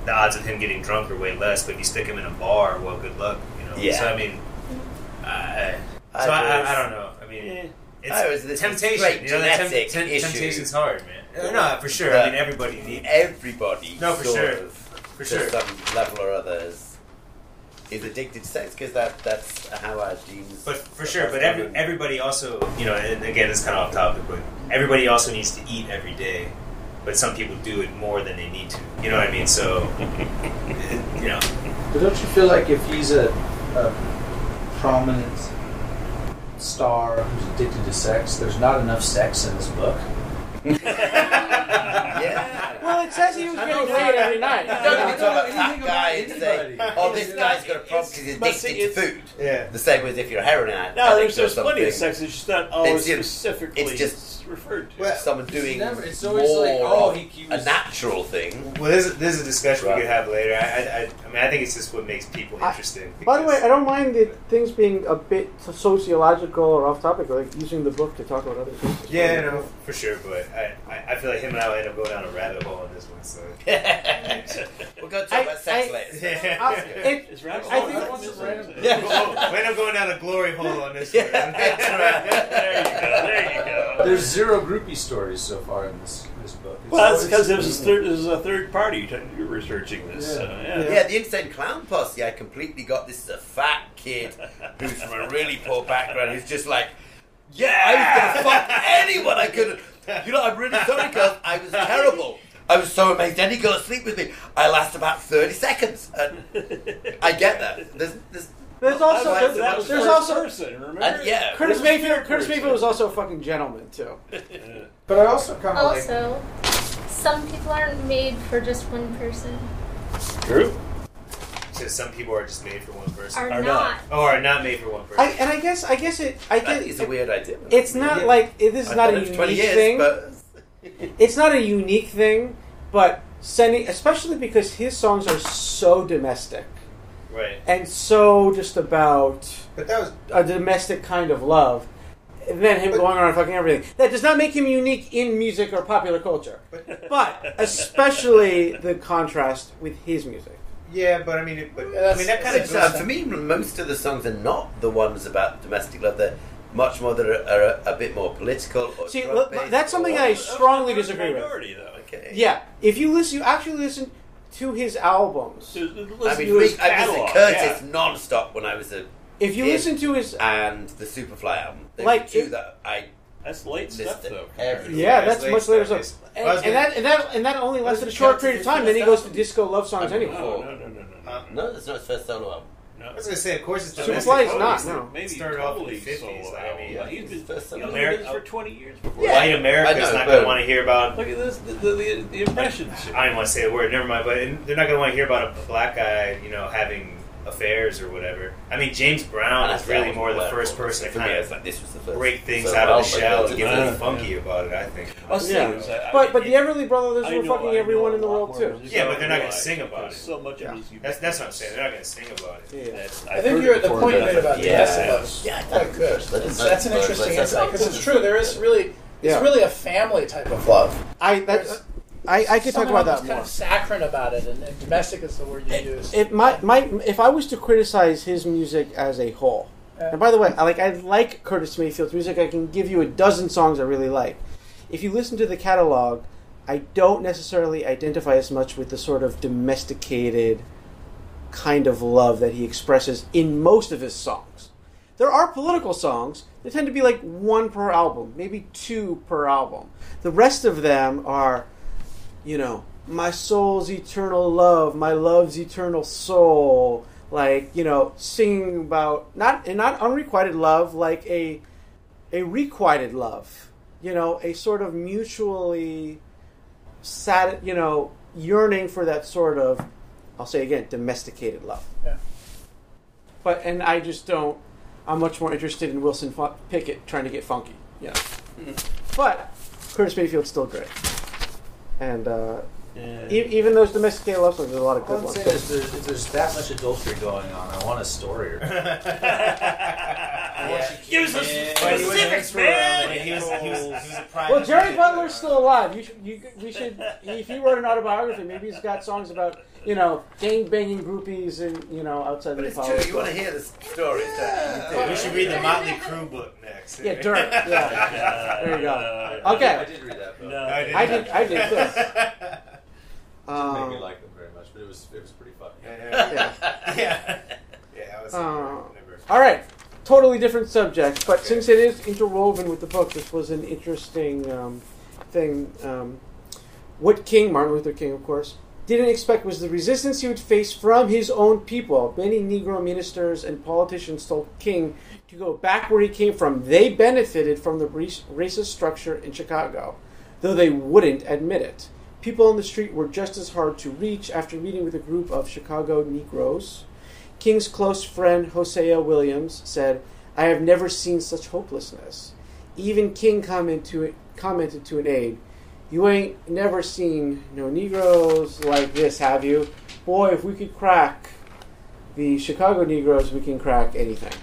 the odds of him getting drunk are way less. But if you stick him in a bar, well, good luck. You know. Yeah. So I mean, I, I so I, I, I don't know. I mean. Yeah. It's I was- this temptation. You know, the temp- genetic tem- issue. temptation's hard, man. Uh, No, for sure. But- I mean, everybody needs. Everybody, No, for sure. of, For sure. some level or others, is addicted to sex because that that's how our genes. But for sure, but every, everybody also, you know, and again, it's kind of off topic, but everybody also needs to eat every day. But some people do it more than they need to. You know what I mean? So, <laughs> you know, But don't you feel like if he's a, a prominent star who's addicted to sex, there's not enough sex in this book? <laughs> <laughs> yeah. Well, it says he was I getting know, laid every night. You don't I need to don't talk about that guy about and say, oh, this guy's got a problem because he's but see, addicted to food. Yeah. The same as if you're a heroin addict. No, there's, or there's plenty of something. sex. It's just not always It's just- specifically it's just- referred to. Well, someone doing never- it's always more like, oh, of he- he a natural thing. Well, this is, this is a discussion Right. we could have later. I, I, I, I mean, I think it's just what makes people I- interesting. By the way, I don't mind the things being a bit sociological or off topic, like using the book to talk about other things. yeah, no, for sure. But I, I, I feel like him and I will end up going down a rabbit hole on this one. So <laughs> we'll go talk I- about sex I- later. I- it- It's rabbit I think- That wasn't random. Yeah. we'll end up going down a glory hole on this Yeah, one. <laughs> that's right. There you go. There you go. There's zero groupie stories so far in this this book. It's Well, that's because it was a third, this is a third party t- researching this. Yeah. Uh, yeah. Yeah, the Insane Clown Posse, I completely got this is a fat kid who's from a really poor background who's just like, yeah, I was gonna fuck anyone I could. You know, I'm really sorry, girls. I was terrible. I was so amazed. Any girl to sleep with me. I last about 30 seconds. And I get that. There's, there's, There's also there's, was- that was there's also person, remember? and yeah. Curtis Mayfield. Curtis. Mayfield was also a fucking gentleman too. But I also kind of like. Also, some people aren't made for just one person. True. So some people are just made for one person, Are Are not. not. or are not made for one person. I, and I guess I guess it. I I guess think it's a weird idea. It's not Yeah. like it, this is I've not a it for unique 20 years, thing. but It's not a unique thing, but sending, especially because his songs are so domestic right. and so just about But that was a domestic kind of love. And then him going around fucking everything. That does not make him unique in music or popular culture. But <laughs> especially the contrast with his music. yeah, but I mean, it, but I mean that kind of It's, uh, for me, most of the songs are not the ones about domestic love. They're much more that are, are a, a bit more political. Or See, look, that's something or- I strongly disagree with. Though. Okay. Yeah, if you listen, you actually listen to his albums. So, listen I mean, to his we, I listened to Curtis yeah. non-stop when I was a If you Yeah. listen to his, and the Superfly album. Like, two it- that I That's late stuff, Listen, though. every- yeah, Yeah, that's it's much later stuff. stuff. It's- And, and that and that and that only lasted a short period of time. Then he goes to disco love songs anyway. No, no, no, no, no. Uh, no, that's not his first solo album. No. I was gonna say, of course, it's Superfly domestic. is Totally, not, maybe no. Maybe Started off in totally the 50s, solo I mean, yeah, uh, he's been, first you know, been doing this for 20 years before. Yeah. White America's I know, not but- going to want to hear about. Look at this, the, the, the, the impressions. I didn't want to say the word. Never mind. But they're not going to want to hear about a black guy, you know, having affairs or whatever. I mean, James Brown is really more the first person to kind of like, this was the first break things solo out of oh the shell heard. and get a Yeah, little yeah. funky about it. I think. I'll say Yeah. this, I- I- But but the Everly Brothers I were know- fucking I know everyone in the world too. Yeah, but they're not gonna sing about it. So much Yeah. of it That's that's what I'm saying. They're not going to sing about it. Yeah. That's, I think you're at the point you made about Yeah. domestic love Yeah, quite good. that is- an interesting that's- insight because it's true. There is really, it's really a family type of love. I that I, I could talk about that more. kind of saccharine about it, and, and domestic is the word you use. It might might if I was to criticize his music as a whole. Yeah. And by the way, I like I like Curtis Mayfield's music. I can give you a dozen songs I really like. If you listen to the catalog, I don't necessarily identify as much with the sort of domesticated kind of love that he expresses in most of his songs. There are political songs. They tend to be like one per album, maybe two per album. The rest of them are, you know, my soul's eternal love, my love's eternal soul. Like you know, singing about not and not unrequited love, like a a requited love. You know, a sort of mutually sat, you know, yearning for that sort of, I'll say again, domesticated love. Yeah. But and I just don't. I'm much more interested in Wilson Pickett trying to get funky. You know. Mm-hmm. But Curtis Mayfield's still great. And uh, Yeah. e- even those domesticated love songs, there's a lot of good ones. saying is, there's, if there's that much adultery going on, I want a story. <laughs> Or Give us some he was- specifics, I man. he was, he was, he was Well, Jerry. Butler's still alive. You should, you, we should. If he wrote an autobiography, maybe he's got songs about you know gang banging groupies and you know outside But the it's true. You want to hear the stories, don't you? We should read the Motley Crue book next. Yeah, Dirt. Yeah, <laughs> there you go. I Okay, I did read that book. No. I did. I did. I did too. <laughs> It didn't make me Um, like them very much, but it was it was pretty funny. Yeah, yeah. <laughs> yeah. yeah, I was Uh. All right, totally different subject, but since it is interwoven with the book, this was an interesting um, thing. Um, what King, Martin Luther King, of course, didn't expect was the resistance he would face from his own people. Many Negro ministers and politicians told King to go back where he came from. They benefited from the racist structure in Chicago, though they wouldn't admit it. People on the street were just as hard to reach after meeting with a group of Chicago Negroes. King's close friend Hosea Williams said, I have never seen such hopelessness. Even King commented to, commented to an aide, You ain't never seen no Negroes like this, have you? Boy, if we could crack the Chicago Negroes, we can crack anything.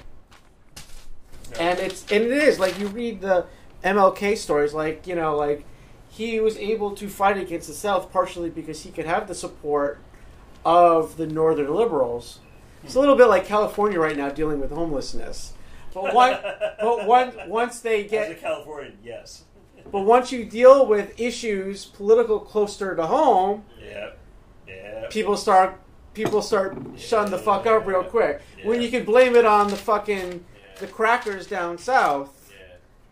And it's and it is like you read the MLK stories, like you know, like he was able to fight against the South partially because he could have the support of the Northern liberals. It's a little bit like California right now dealing with homelessness. But one, <laughs> but one, once they As a get, Californian, yes. But once you deal with issues political closer to home, Yeah. Yeah. people start people start shutting the fuck up real quick. When you can blame it on the fucking the crackers down south,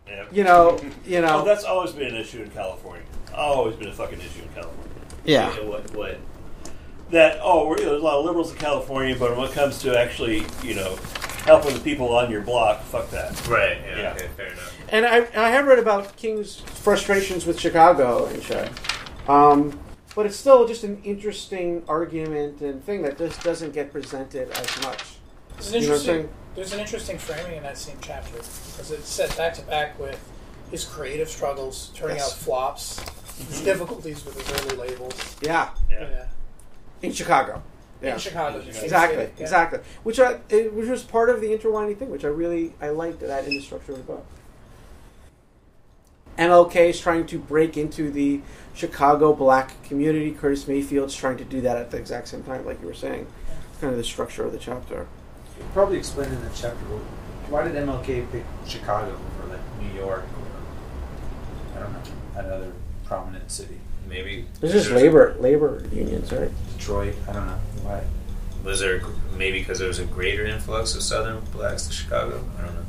Yeah. you know, you know. Oh, that's always been an issue in California. Always been a fucking issue in California. Yeah. What? What? That oh, we're, there's a lot of liberals in California, but when it comes to actually, you know, helping the people on your block, fuck that. Right. Yeah. Yeah. Okay. Fair enough. And I, I have read about King's frustrations with Chicago and shit. Um, but it's still just an interesting argument and thing that just doesn't get presented as much. There's You know an interesting, there's an interesting framing in that same chapter because it's set back to back with his creative struggles, turning Yes. out flops, his difficulties with his early labels. Yeah, Yeah. in Chicago. Yeah. In Chicago, the same Exactly, yeah. exactly. Which I, it, which was part of the interlining thing, which I really I liked that in the structure of the book. MLK is trying to break into the Chicago black community. Curtis Mayfield's trying to do that at the exact same time, like you were saying. It's kind of the structure of the chapter. You probably explained in the chapter. Why did MLK pick Chicago over like New York or I don't know another prominent city? Maybe. There's just there's- labor labor unions, right? Detroit. I don't know why. Was there maybe because there was a greater influx of Southern blacks to Chicago? I don't know.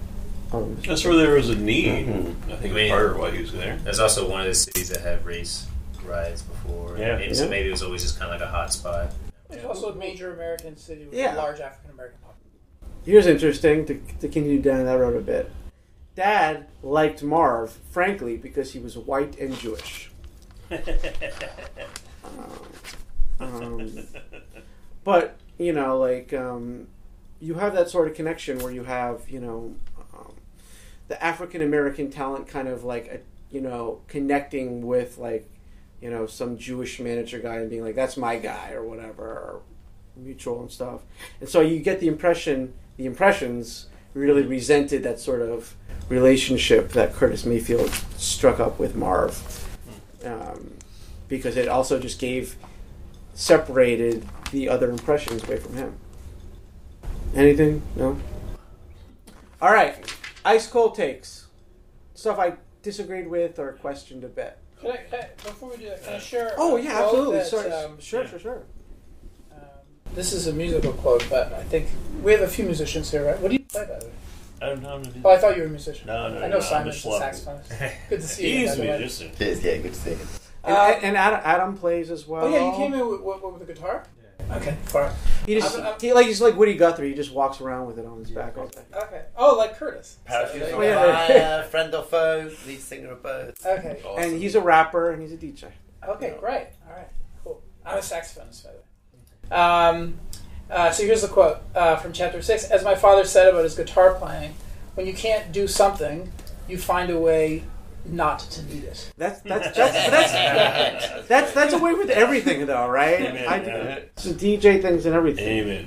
Um, That's where there was a need. Mhm. I think I mean- part of why he was there. That's also one of the cities that had race riots before. Yeah. Maybe, So maybe it was always just kind of like a hot spot. It's also a major American city with Yeah. a large African American population. Here's interesting to, to continue down that road a bit. Dad liked Marv, frankly, because he was white and Jewish. <laughs> Um, but you know, like um, you have that sort of connection where you have, you know, um, the African American talent kind of like, a, you know, connecting with like, you know, some Jewish manager guy and being like, "That's my guy" or whatever, or mutual and stuff. And so you get the impression, the impressions really resented that sort of relationship that Curtis Mayfield struck up with Marv, um, because it also just gave separated the other impressions away from him. Anything? No. All right, ice cold takes stuff I disagreed with or questioned a bit. Can I, can I, before we do that, can I share? Oh a yeah, quote absolutely. that, Sorry. um, sure, sure, sure. um, this is a musical quote, but I think we have a few musicians here, right? What do you play, by the way? I don't know. Oh, I thought you were a musician. No, no, I no, know I'm Simon's a loving saxophonist. <laughs> Good to see you. He's by a the way. musician. Cheers, yeah, good to see you. And, Uh, and Adam, Adam plays as well. Oh yeah, you came in with, with, with a guitar. Okay, fine. He just I'm- I'm- he like he's like Woody Guthrie. He just walks around with it on his back all day. Okay. Oh, like Curtis. Pass So, Oh, yeah. Fire, <laughs> friend or foe, lead singer of both. Okay. Awesome. And he's a rapper and he's a DJ. Okay, great. All right, cool. I'm a saxophonist, by the way. Um, uh, so here's the quote uh, from chapter six. As my father said about his guitar playing, when you can't do something, you find a way not to need it. That's that's that's that's <laughs> that's, that's a way with everything though, right? Amen, I yeah. so DJ things and everything. Amen.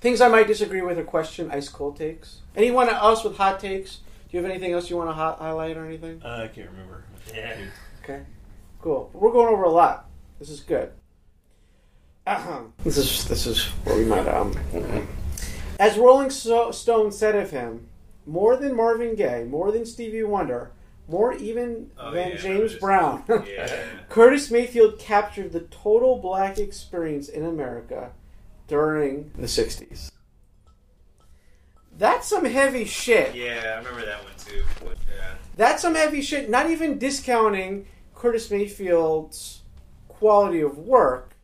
Things I might disagree with or question. Ice cold takes. Anyone else with hot takes? Do you have anything else you want to hot, highlight or anything? I can't remember. Yeah. <laughs> Okay, cool. We're going over a lot. This is good. Ahem. This is this is where we might um. As Rolling Stone said of him, more than Marvin Gaye, more than Stevie Wonder, more even Oh, than yeah, James remember this. Brown. <laughs> Yeah. Curtis Mayfield captured the total black experience in America during the 60s. That's some heavy shit. Yeah, I remember that one too. Yeah. That's some heavy shit. Not even discounting Curtis Mayfield's quality of work,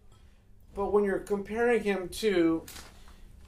but when you're comparing him to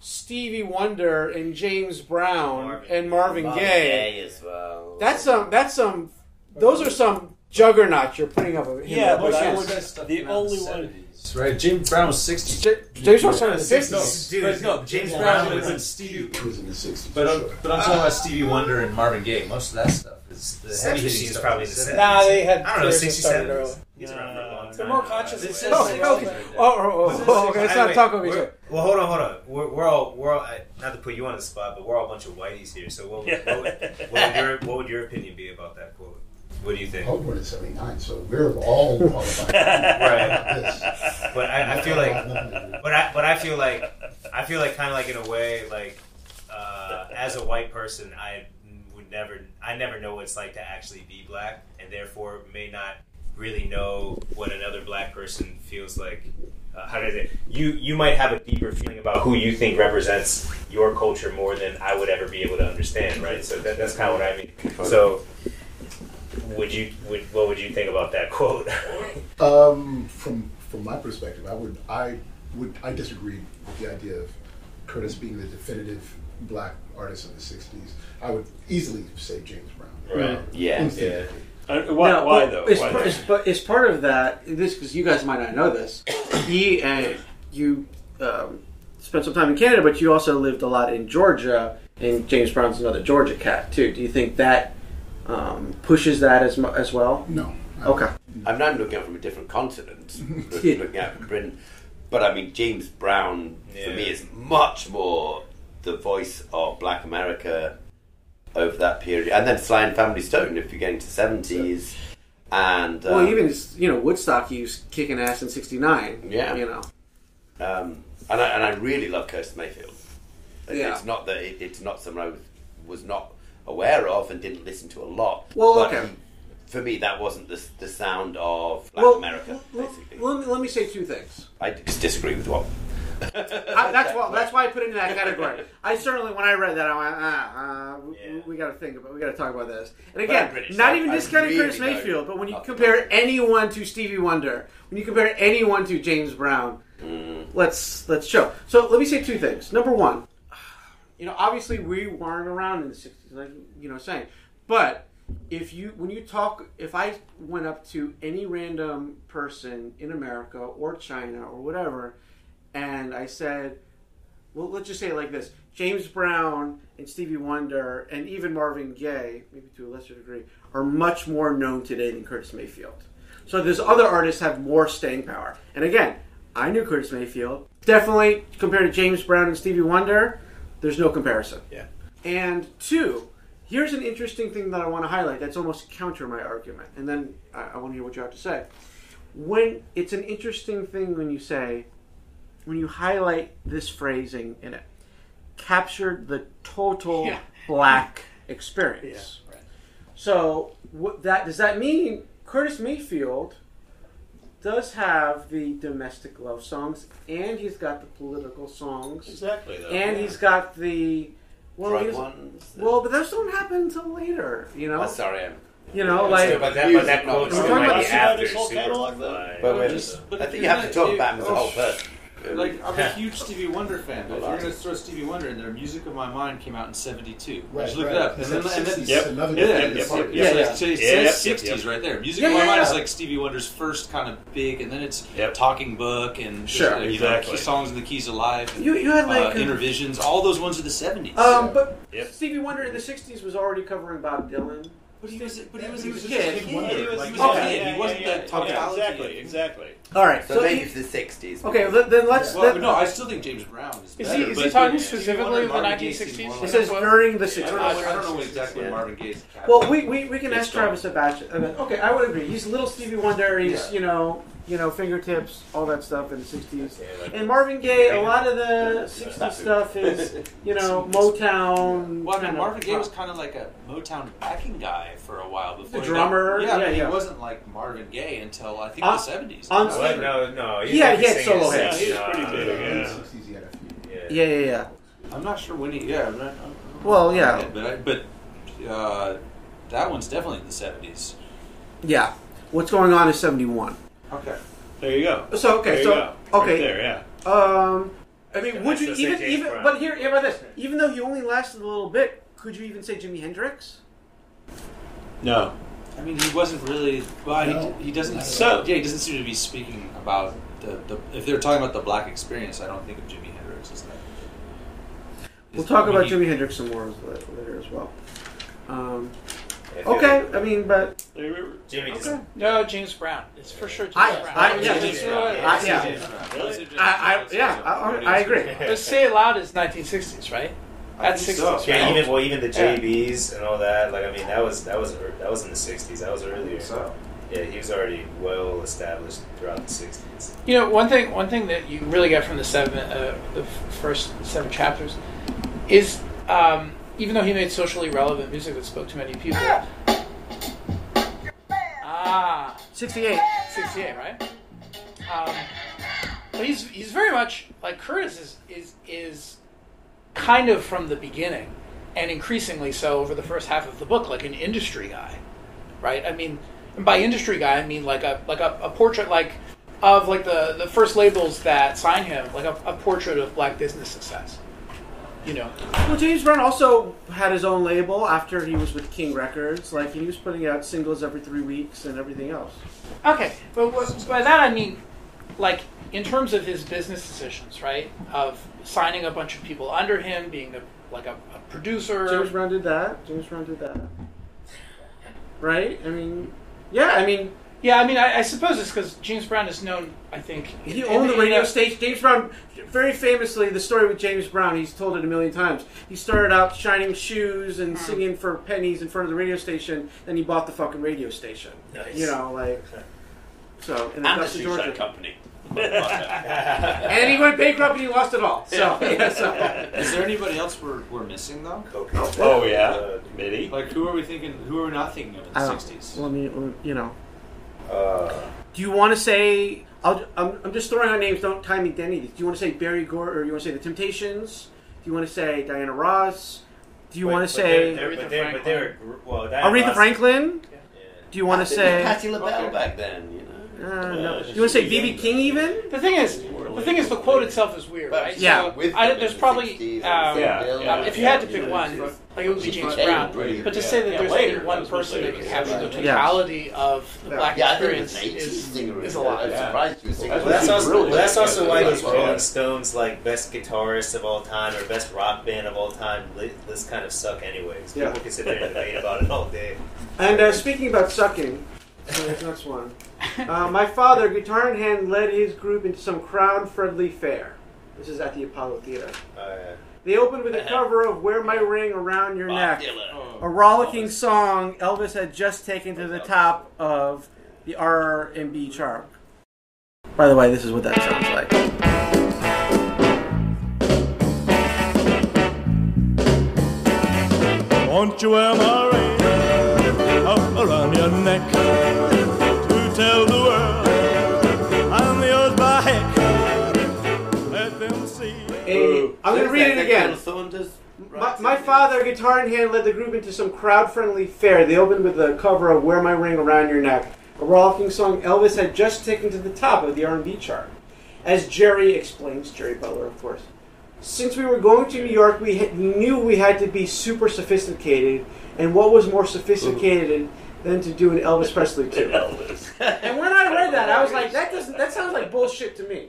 Stevie Wonder and James Brown Marvin. and Marvin, Marvin Gaye, Gaye as well. that's some. That's some. Those are some juggernauts you're putting up. Him Yeah, but I against. would- the came out in only the one- 70s, right? James Brown was 60. J- James Brown started in the No, 50s. Dude, but no, James Brown Brown was was in Stevie. was in the 60s. But I'm, but I'm talking about Stevie Wonder and Marvin Gaye. Most of that stuff is the heavy Seventies hitting is probably was the the Nah, they had I don't know, careers 60s, 70s. early. He's around for a long They're more conscious. It of says. Okay, right there. Oh, oh, oh, oh, okay. Let's not talk over each other. Well, hold on, hold on. We're, we're all we're all I, not to put you on the spot, but we're all a bunch of whiteys here. So what, would- what, would, what, would your what would your opinion be about that quote? What do you think? I was born in 79, so we're all <laughs> qualified. Right. about this. But I, I feel like, but I but I feel like I feel like kind of like in a way like uh, as a white person, I would never I never know what it's like to actually be black, and therefore may not really know what another black person feels like. Uh, how does it? You you might have a deeper feeling about who you think represents your culture more than I would ever be able to understand, right? So that, that's kind of what I mean. So. Would you would what would you think about that quote? <laughs> Um, from from my perspective, I would I would I disagree with the idea of Curtis being the definitive black artist of the '60s. I would easily say James Brown. Right. Yeah. Infinitely. Uh, why, No, why but though? It's, Why par- it's, but it's part of that. This because you guys might not know this. <coughs> He uh, you um, spent some time in Canada, but you also lived a lot in Georgia. And James Brown's another Georgia cat too. Do you think that um, pushes that as mu- as well? No. I- Okay. I'm not looking at it from a different continent, <laughs> look- Yeah. looking at Britain. But I mean, James Brown for Yeah. me is much more the voice of Black America over that period, and then Sly and Family Stone if you're getting to seventies, and Well, um, even you know Woodstock, he was kicking ass in '69. Yeah. You know. um, and I, and I really love Curtis Mayfield. It- Yeah. It's not that it, it's not someone I was, was not aware of and didn't listen to a lot. Well, okay. for me, that wasn't the, the sound of Black well, America. well, Basically, let me let me say two things. I just disagree with what. I, that's why that's why I put it in that category. I certainly, when I read that, I went, ah, uh, we, Yeah. we got to think about, we got to talk about this. And again, British, not so even I discounting really Curtis Mayfield, but when you compare anyone to Stevie Wonder, when you compare anyone to James Brown, Mm. let's let's show. So let me say two things. Number one, you know, obviously we weren't around in the '60s, like you know, saying, but if you when you talk, if I went up to any random person in America or China or whatever, and I said, well, let's just say it like this: James Brown and Stevie Wonder and even Marvin Gaye, maybe to a lesser degree, are much more known today than Curtis Mayfield. So there's other artists have more staying power. And again, I knew Curtis Mayfield. Definitely compared to James Brown and Stevie Wonder, there's no comparison. Yeah. And two, here's an interesting thing that I want to highlight that's almost counter my argument. And then I, I want to hear what you have to say. When it's an interesting thing when you say, when you highlight this phrasing in it, captured the total Yeah. black experience. So what that does that mean? Curtis Mayfield does have the domestic love songs, and he's got the political songs, Exactly though. and he's got the well, Drug he doesn't- ones. well, but those don't happen until later. You know, Oh, sorry, I'm. you know, Yeah, like so- but that, but that Music quote knowledge. still We're talking might about be this after whole catalog, though? Superfly. But wait, just- but I think you're have to talk about him as a oh, whole person. Like I'm a <laughs> huge Stevie Wonder fan, but if you're gonna throw Stevie Wonder in there, "Music of My Mind" came out in '72. Right, Just look right. it up, and then, and then 60s, Yep. another Yeah, definitive yep, artist. yeah, yeah. it says Yeah, yep, yep, 60s yep. right there. Music Yeah, of My yeah, Mind yeah. is like Stevie Wonder's first kind of big, and then it's Yep. Talking Book and Sure. you Exactly. know, songs in the keys of life. And, you you had like uh, Innervisions. All those ones are the 70s. um, but Yep. Stevie Wonder in the '60s was already covering Bob Dylan. But he was, but he was, He was just a kid. a He was, he was, Like, he he was was a yeah, kid. yeah, He wasn't yeah, that yeah. Exactly, exactly. All right, So so maybe he- it's the sixties. okay, then then let's. Well, let- but no, I still think James Brown is Is better. he- is he talking but specifically of the Marvin 1960s? seems It says during the I '60s. I don't know exactly Yeah. Marvin Gaye's. Well, we, we, we can ask. Travis about it. Okay, I would agree. He's a little Stevie Wonder. He's you know you know fingertips, all that stuff in the '60s. And Marvin Gaye, a lot of the '60s stuff is you <laughs> know Motown. Well, I mean, Marvin Gaye was kind of like a Motown backing guy for a while before. The he got- drummer, yeah, yeah, yeah. he wasn't like Marvin Gaye until I think On- the seventies. on- What? No, no. He had- he had solo hits. Yeah, he was pretty big, uh, yeah. 60s, he had a few. yeah. Yeah, yeah, yeah. I'm not sure when he. Yeah, I'm not, I'm- Well, yeah. but I, but uh, that one's definitely in the seventies. Yeah. What's going on is '71. Okay. There you go. So okay, there you so go. okay. Right there, yeah. Um, I mean, Can would you even James even? Brown? But here, here about this. Even though he only lasted a little bit, could you even say Jimi Hendrix? No. I mean, he wasn't really. Well, No, he, he doesn't. So yeah, he doesn't seem to be speaking about the, the. If they're talking about the black experience, I don't think of Jimi Hendrix as that. We'll talk I mean, about he- Jimi Hendrix some more later, later as well. Um, I okay, I mean, but Jimmy just okay. No, James Brown. It's for sure James I- Brown. I- yeah, James yeah, Brown. I- yeah. James Brown. Really? I, I, yeah, I, I agree. But Say It Loud is 1960s, right? That's 60s. so. Yeah, even well, even the Yeah. JBs and all that. Like, I mean, that was that was that was in the '60s. That was earlier. So. Yeah, he was already well established throughout the '60s. You know, one thing one thing that you really get from the seven uh, the first seven chapters is um, even though he made socially relevant music that spoke to many people. Ah, 68. 68, right? Um, but he's he's very much like Curtis is is is kind of from the beginning, and increasingly so over the first half of the book, like an industry guy, right? I mean, and by industry guy, I mean like a like a, a portrait like of like the the first labels that sign him, like a, a portrait of black business success. You know, Well, James Brown also had his own label after he was with King Records. Like, he was putting out singles every three weeks and everything else. Okay, but by that I mean, like in terms of his business decisions, right? Of signing a bunch of people under him, being a, like a, a producer. James Brown did that. James Brown did that. Right? I mean, yeah, I mean, Yeah, I mean, I, I suppose it's because James Brown is known. I think he in- owned the radio in a- station. James Brown, very famously, the story with James Brown, he's told it a million times. He started out shining shoes and Hmm. singing for pennies in front of the radio station, then he bought the fucking radio station. Nice. You know, like, so, in And the Augusta, shoe Georgia. company. <laughs> And he went bankrupt and he lost it all. So, <laughs> yeah, so. Is there anybody else we're, we're missing though? Oh yeah, Mitty. Like who are we thinking? Who are we not thinking of in the '60s? Well, I mean, you know. Uh, Do you want to say? I'll, I'm, I'm just throwing out names. Don't tie me to any of these. Do you want to say Barry Gore, or you want to say the Temptations? Do you want to say Diana Ross? Do you but- want to but say they're- they're- Aretha but they're, but they're well, Diana Aretha Ross- Franklin? Yeah. Do you want to say? Patti LaBelle back then? You know. Uh, no. You want to say BB King even? The thing is, the thing is, the quote itself is weird, right? Yeah. So, I, there's probably um, Yeah, Bill yeah. if you had to pick one, like it would be James Brown. But to say that there's later. only one That was much person that can capture the totality of the black Yeah, I think it experience is, is a lot. I'm surprised you were singing. Well, Well, that's also that's also why those Rolling Stones like best guitarist of all time or best rock band of all time li- this kind of suck anyways. People Yeah. can sit there and debate about it all day. And uh, speaking about sucking, so the next one. Uh, my father, guitar in hand, led his group into some crowd-friendly fare. This is at the Apollo Theater. Uh, They opened with a cover of "Wear My Ring Around Your Bob Neck." Dylan. a rollicking song Elvis had just taken to the top of the R&B chart. By the way, this is what that sounds like. Won't you wear my I'm going to read it again. Saunders. My, my father, guitar in hand, led the group into some crowd-friendly fare. They opened with the cover of "Wear My Ring Around Your Neck," a rollicking song Elvis had just taken to the top of the R&B chart. As Jerry explains, Jerry Butler, of course. Since we were going to New York, we, had, knew we had to be super sophisticated, and what was more sophisticated than to do an Elvis Presley tune? <laughs> Elvis. And when I read that, I was like, that doesn't that sounds like bullshit to me.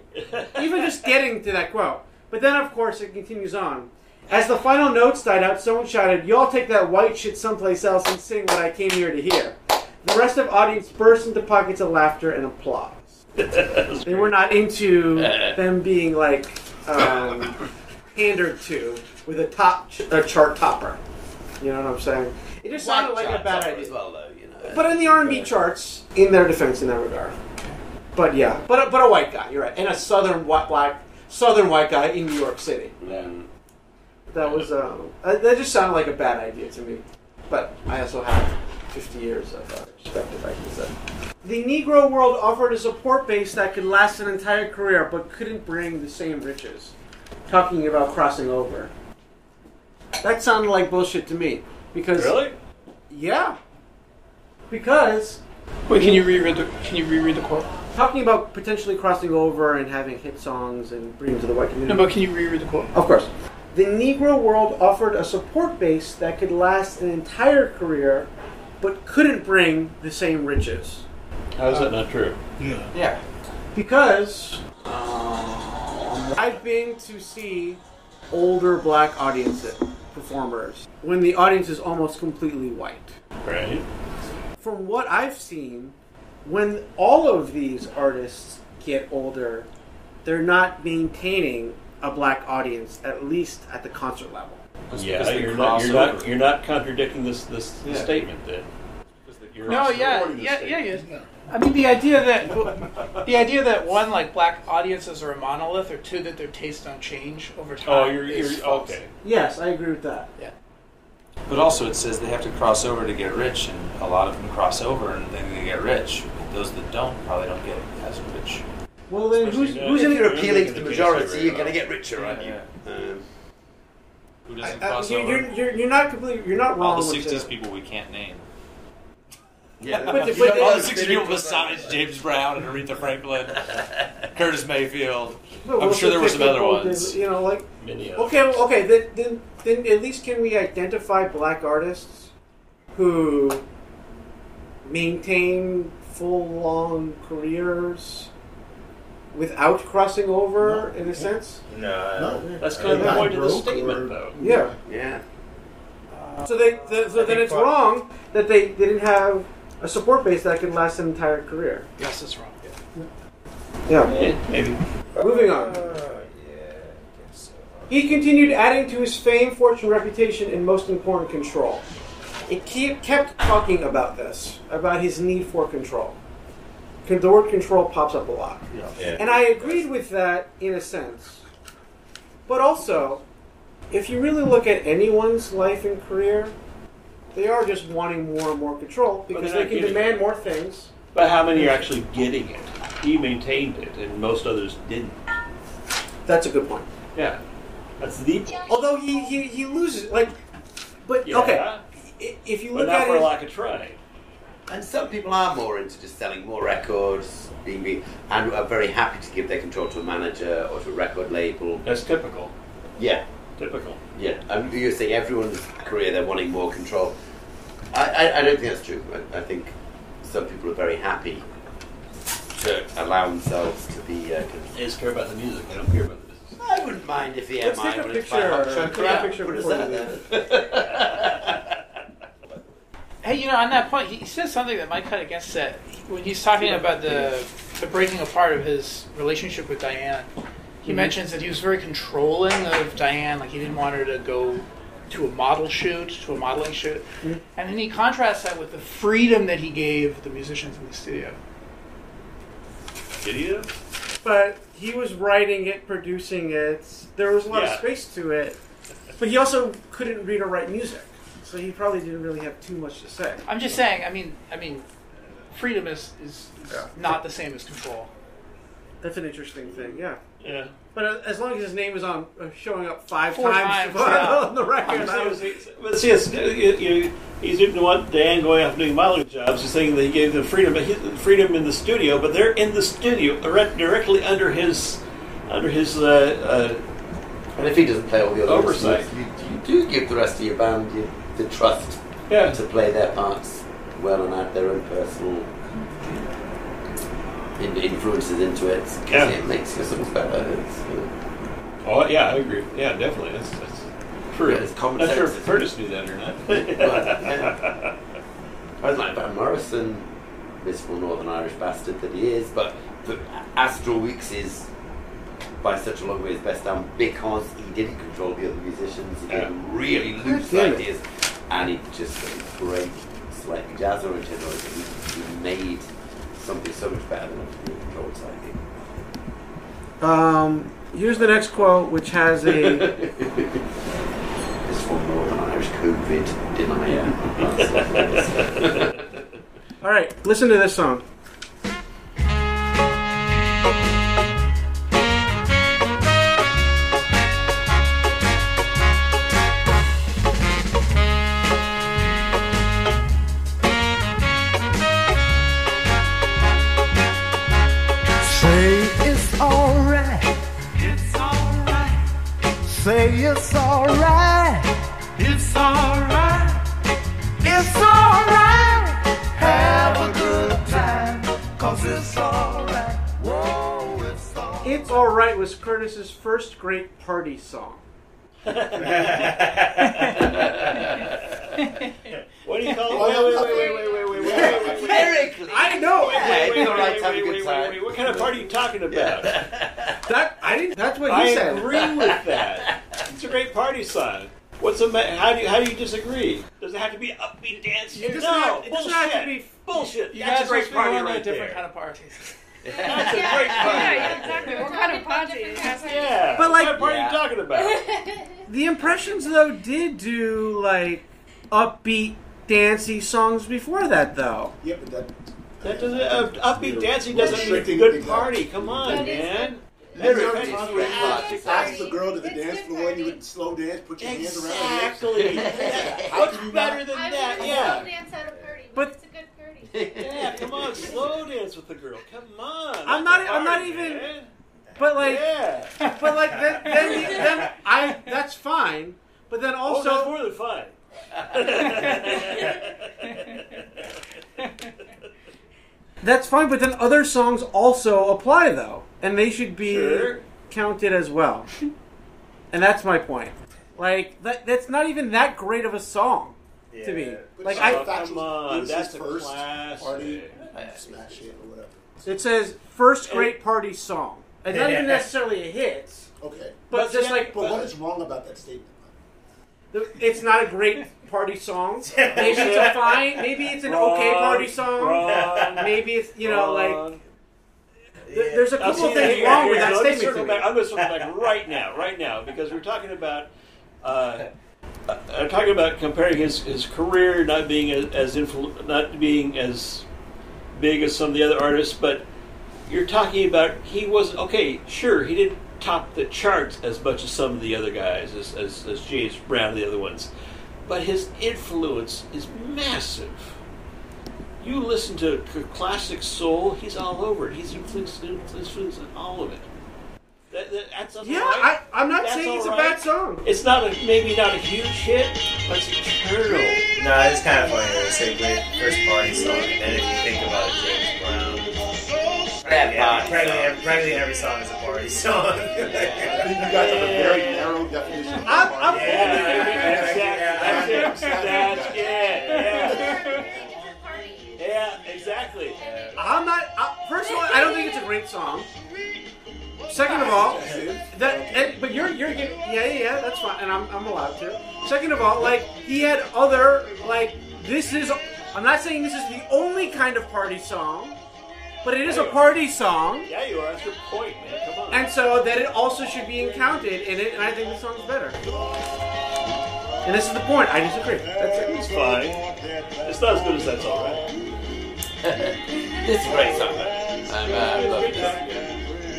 Even just getting to that quote. But then of course it continues on. As the final notes died out, someone shouted, Y'all take that white shit someplace else and sing what I came here to hear. The rest of the audience burst into pockets of laughter and applause. <laughs> They were not into <laughs> them being like um, pandered to with a top ch- a chart topper. You know what I'm saying? It just sounded like a bad idea. as well, though. You know. But in the R&B charts, in their defense, in that regard. But yeah, but a, but a white guy, you're right, and a southern white black southern white guy in New York City. Mm. That was um, uh, that just sounded like a bad idea to me. But I also have 50 years of uh, perspective, I can say. The Negro world offered a support base that could last an entire career, but couldn't bring the same riches. Talking about crossing over. That sounded like bullshit to me. Because Really? yeah. Because Wait, can you reread the Can you reread the quote? Talking about potentially crossing over and having hit songs and bringing to the white community. No, but can you reread the quote? Of course. The Negro world offered a support base that could last an entire career, but couldn't bring the same riches. How is that not true? Yeah. Yeah. Because um, I've been to see older black audiences, performers, when the audience is almost completely white. Right. From what I've seen, when all of these artists get older, they're not maintaining a black audience, at least at the concert level. yeah, you're not, you're not you're not contradicting this this, this Yeah. statement then. You're No, also yeah, yeah, yeah, yeah. I mean, the idea that the idea that one like black audiences are a monolith, or two that their tastes don't change over oh, time. Oh, you're- you're- false. okay. Yes, I agree with that. Yeah. But also, it says they have to cross over to get rich, and a lot of them cross over and then they get rich. Those that don't probably don't get as rich. Well, then who's, Especially who's if in you're appealing to the majority, you're going to get richer, aren't you? Yeah. Um, Who doesn't Uh, cross you're, over? you're, you're, you're not completely. You're not wrong. All the with '60s people we can't name. Yeah, but the- but all the- the '60s people besides James Brown and Aretha Franklin, <laughs> Curtis Mayfield. But I'm sure there were some other up ones. You know, like Many of okay, well, okay. Then, then, then at least can we identify black artists who maintain full long careers without crossing over, in a sense? No, No. that's kind of the Not point of the statement, or- though. Yeah. yeah. So they, the, so then it's wrong that they, they didn't have a support base that could last an entire career. Yes, that's wrong. Yeah. Yeah, maybe. Moving on. Oh, he continued adding to his fame, fortune, reputation, and most important, control. It keep, kept talking about this, about his need for control. The word control pops up a lot. Yeah. And I agreed with that in a sense. But also, if you really look at anyone's life and career, they are just wanting more and more control because they're they not can getting demand more things. But how many are actually getting it? He maintained it, and most others didn't. That's a good point. Yeah, that's the point. Although he, he, he loses, like, but Yeah. okay, i- if you But look not at for his, lack of trying. And some people are more into just selling more records, being, being and are very happy to give their control to a manager or to a record label. That's typical. Yeah, Typical. yeah. And you're saying everyone's career they're wanting more control. I, I, I don't think that's true. I, I think some people are very happy to allow themselves to be. Uh, con- They just care about the music. They don't care about the business. I wouldn't mind if the Let's MI take a wanted to picture. buy Hot Take Shot a Crap. picture What is before that you <laughs> then? Hey, you know, on that point, he says something that might cut against that. When he's talking about the the breaking apart of his relationship with Diane, he Mhm. mentions that he was very controlling of Diane. Like he didn't want her to go to a model shoot, to a modeling shoot, Mhm. and then he contrasts that with the freedom that he gave the musicians in the studio. Did you? but he was writing it, producing it. There was a lot Yeah. of space to it, but he also couldn't read or write music, so he probably didn't really have too much to say. I'm just saying. I mean, I mean, freedom is is, is Yeah. not the same as control. That's an interesting thing, yeah. Yeah. But uh, as long as his name is on uh, showing up five Four times, times, <laughs> yeah. on the record, I was, <laughs> But see, it's, you, you, he didn't want Dan going off doing modeling jobs. He's saying that he gave them freedom, but he, freedom in the studio. But they're in the studio, direct- directly under his, under his uh, And if he doesn't play all the other Oversight. instruments, you, you do give the rest of your band you, the trust Yeah. to play their parts well and add their own personal in, influences into it. Yeah. it makes your songs better. It's, you know, uh, oh yeah, I agree. Yeah, definitely. That's, that's true. Yeah, it's common Not sure sense. if Curtis knew that or not. <laughs> yeah. I was like Van Morrison, miserable Northern Irish bastard that he is, but, but Astral Weeks is by such a long way his best album because he didn't control the other musicians. He Yeah. gave them really loose ideas. it. And he just a great, slightly jazz oriented noise. He, he made something so much better than what he controlled. Um, here's the next quote, which has a. <laughs> This is from Northern Irish COVID denier. All right, listen to this song. say it's alright. It's alright. It's alright. Have a good time, cause it's alright. Whoa, it's alright. It's Alright was Curtis's first great party song. <laughs> what do you call it? Wait, wait, wait, wait, wait, wait, wait, wait. Lyrically. I know. Yeah, wait, wait, wait, wait, wait, wait, wait, wait. What kind of party are you talking about? <laughs> That I didn't. That's what you said. I agree with that. <laughs> It's a great party song. What's the ma- how do you, how do you disagree? Does it have to be upbeat dancing? No, have, it doesn't have to be bullshit. You That's guys a great party right different kind of parties. That's a great party. Yeah, exactly. What kind of party? It has Yeah, But, what like- kind of party Yeah. are you talking about? <laughs> The Impressions though did do like upbeat, dancey songs before that though. Yeah, but that. That doesn't uh, upbeat dancing doesn't mean Restricting- good exactly. party. Come on, But it's- man. Literally, That's where you ask the girl to the dance floor and you would slow dance, put your hands around her hips. Exactly. <laughs> What's better than I've that? never Yeah. slow dance at a party, But- but, it's a good party. Yeah, come on, slow dance with the girl. Come on. I'm not- I'm not even- But like, Yeah. <laughs> but like then, then, <laughs> then I that's fine. But then Oh, that's also, more than fine. <laughs> that's fine. But then other songs also apply though, and they should be Sure. counted as well. and that's my point. Like that, that's not even that great of a song to me. But Like it's I, not- come on, it was that's his a first classic. party. Smash it or whatever. it says first great party song. It's not even necessarily a hit, Okay. but But just yeah, like But what is wrong about that statement? it's not a great party song. <laughs> Maybe it's a fine. Maybe it's an okay party song. wrong, Maybe it's you know like wrong. th- there's a couple of things here, wrong here, with that let statement. circle to me. back- I'm going to circle back right now, right now, because we're talking about. Uh, I'm talking about comparing his, his career not being as, influ- not being as big as some of the other artists, but you're talking about he was okay. Sure, he didn't top the charts as much as some of the other guys, as as, as James Brown and the other ones, but his influence is massive. You listen to classic soul; he's all over it. He's influenced, influenced in all of it. That, that, that's all Yeah, right. I, I'm not That's saying it's all a bad song. It's not a maybe not a huge hit, but it's eternal. No, it's kind of funny. They say great first party song, and if you think about it, James Brown. That Yeah, practically, every, practically every song is a party song. I <laughs> think you guys have a <laughs> very narrow definition of I'm- party. I'm- Yeah, that's Yeah, it. That's it. That's it. Yeah. Yeah, <laughs> exactly. I'm not. Uh, first of all, I don't think it's a great song. Second of all, that and, but you're you're getting yeah yeah yeah that's fine and I'm I'm allowed to. Second of all, like he had other like this is I'm not saying this is the only kind of party song, but it is a party song, Yeah, you are. That's your point, man. Come on. and so that it also should be counted in it, and I think the song's better. And this is the point. I disagree. That's it. it's fine. It's not as good as that's all right. <laughs> This is a great song, though. I'm, uh, I love this.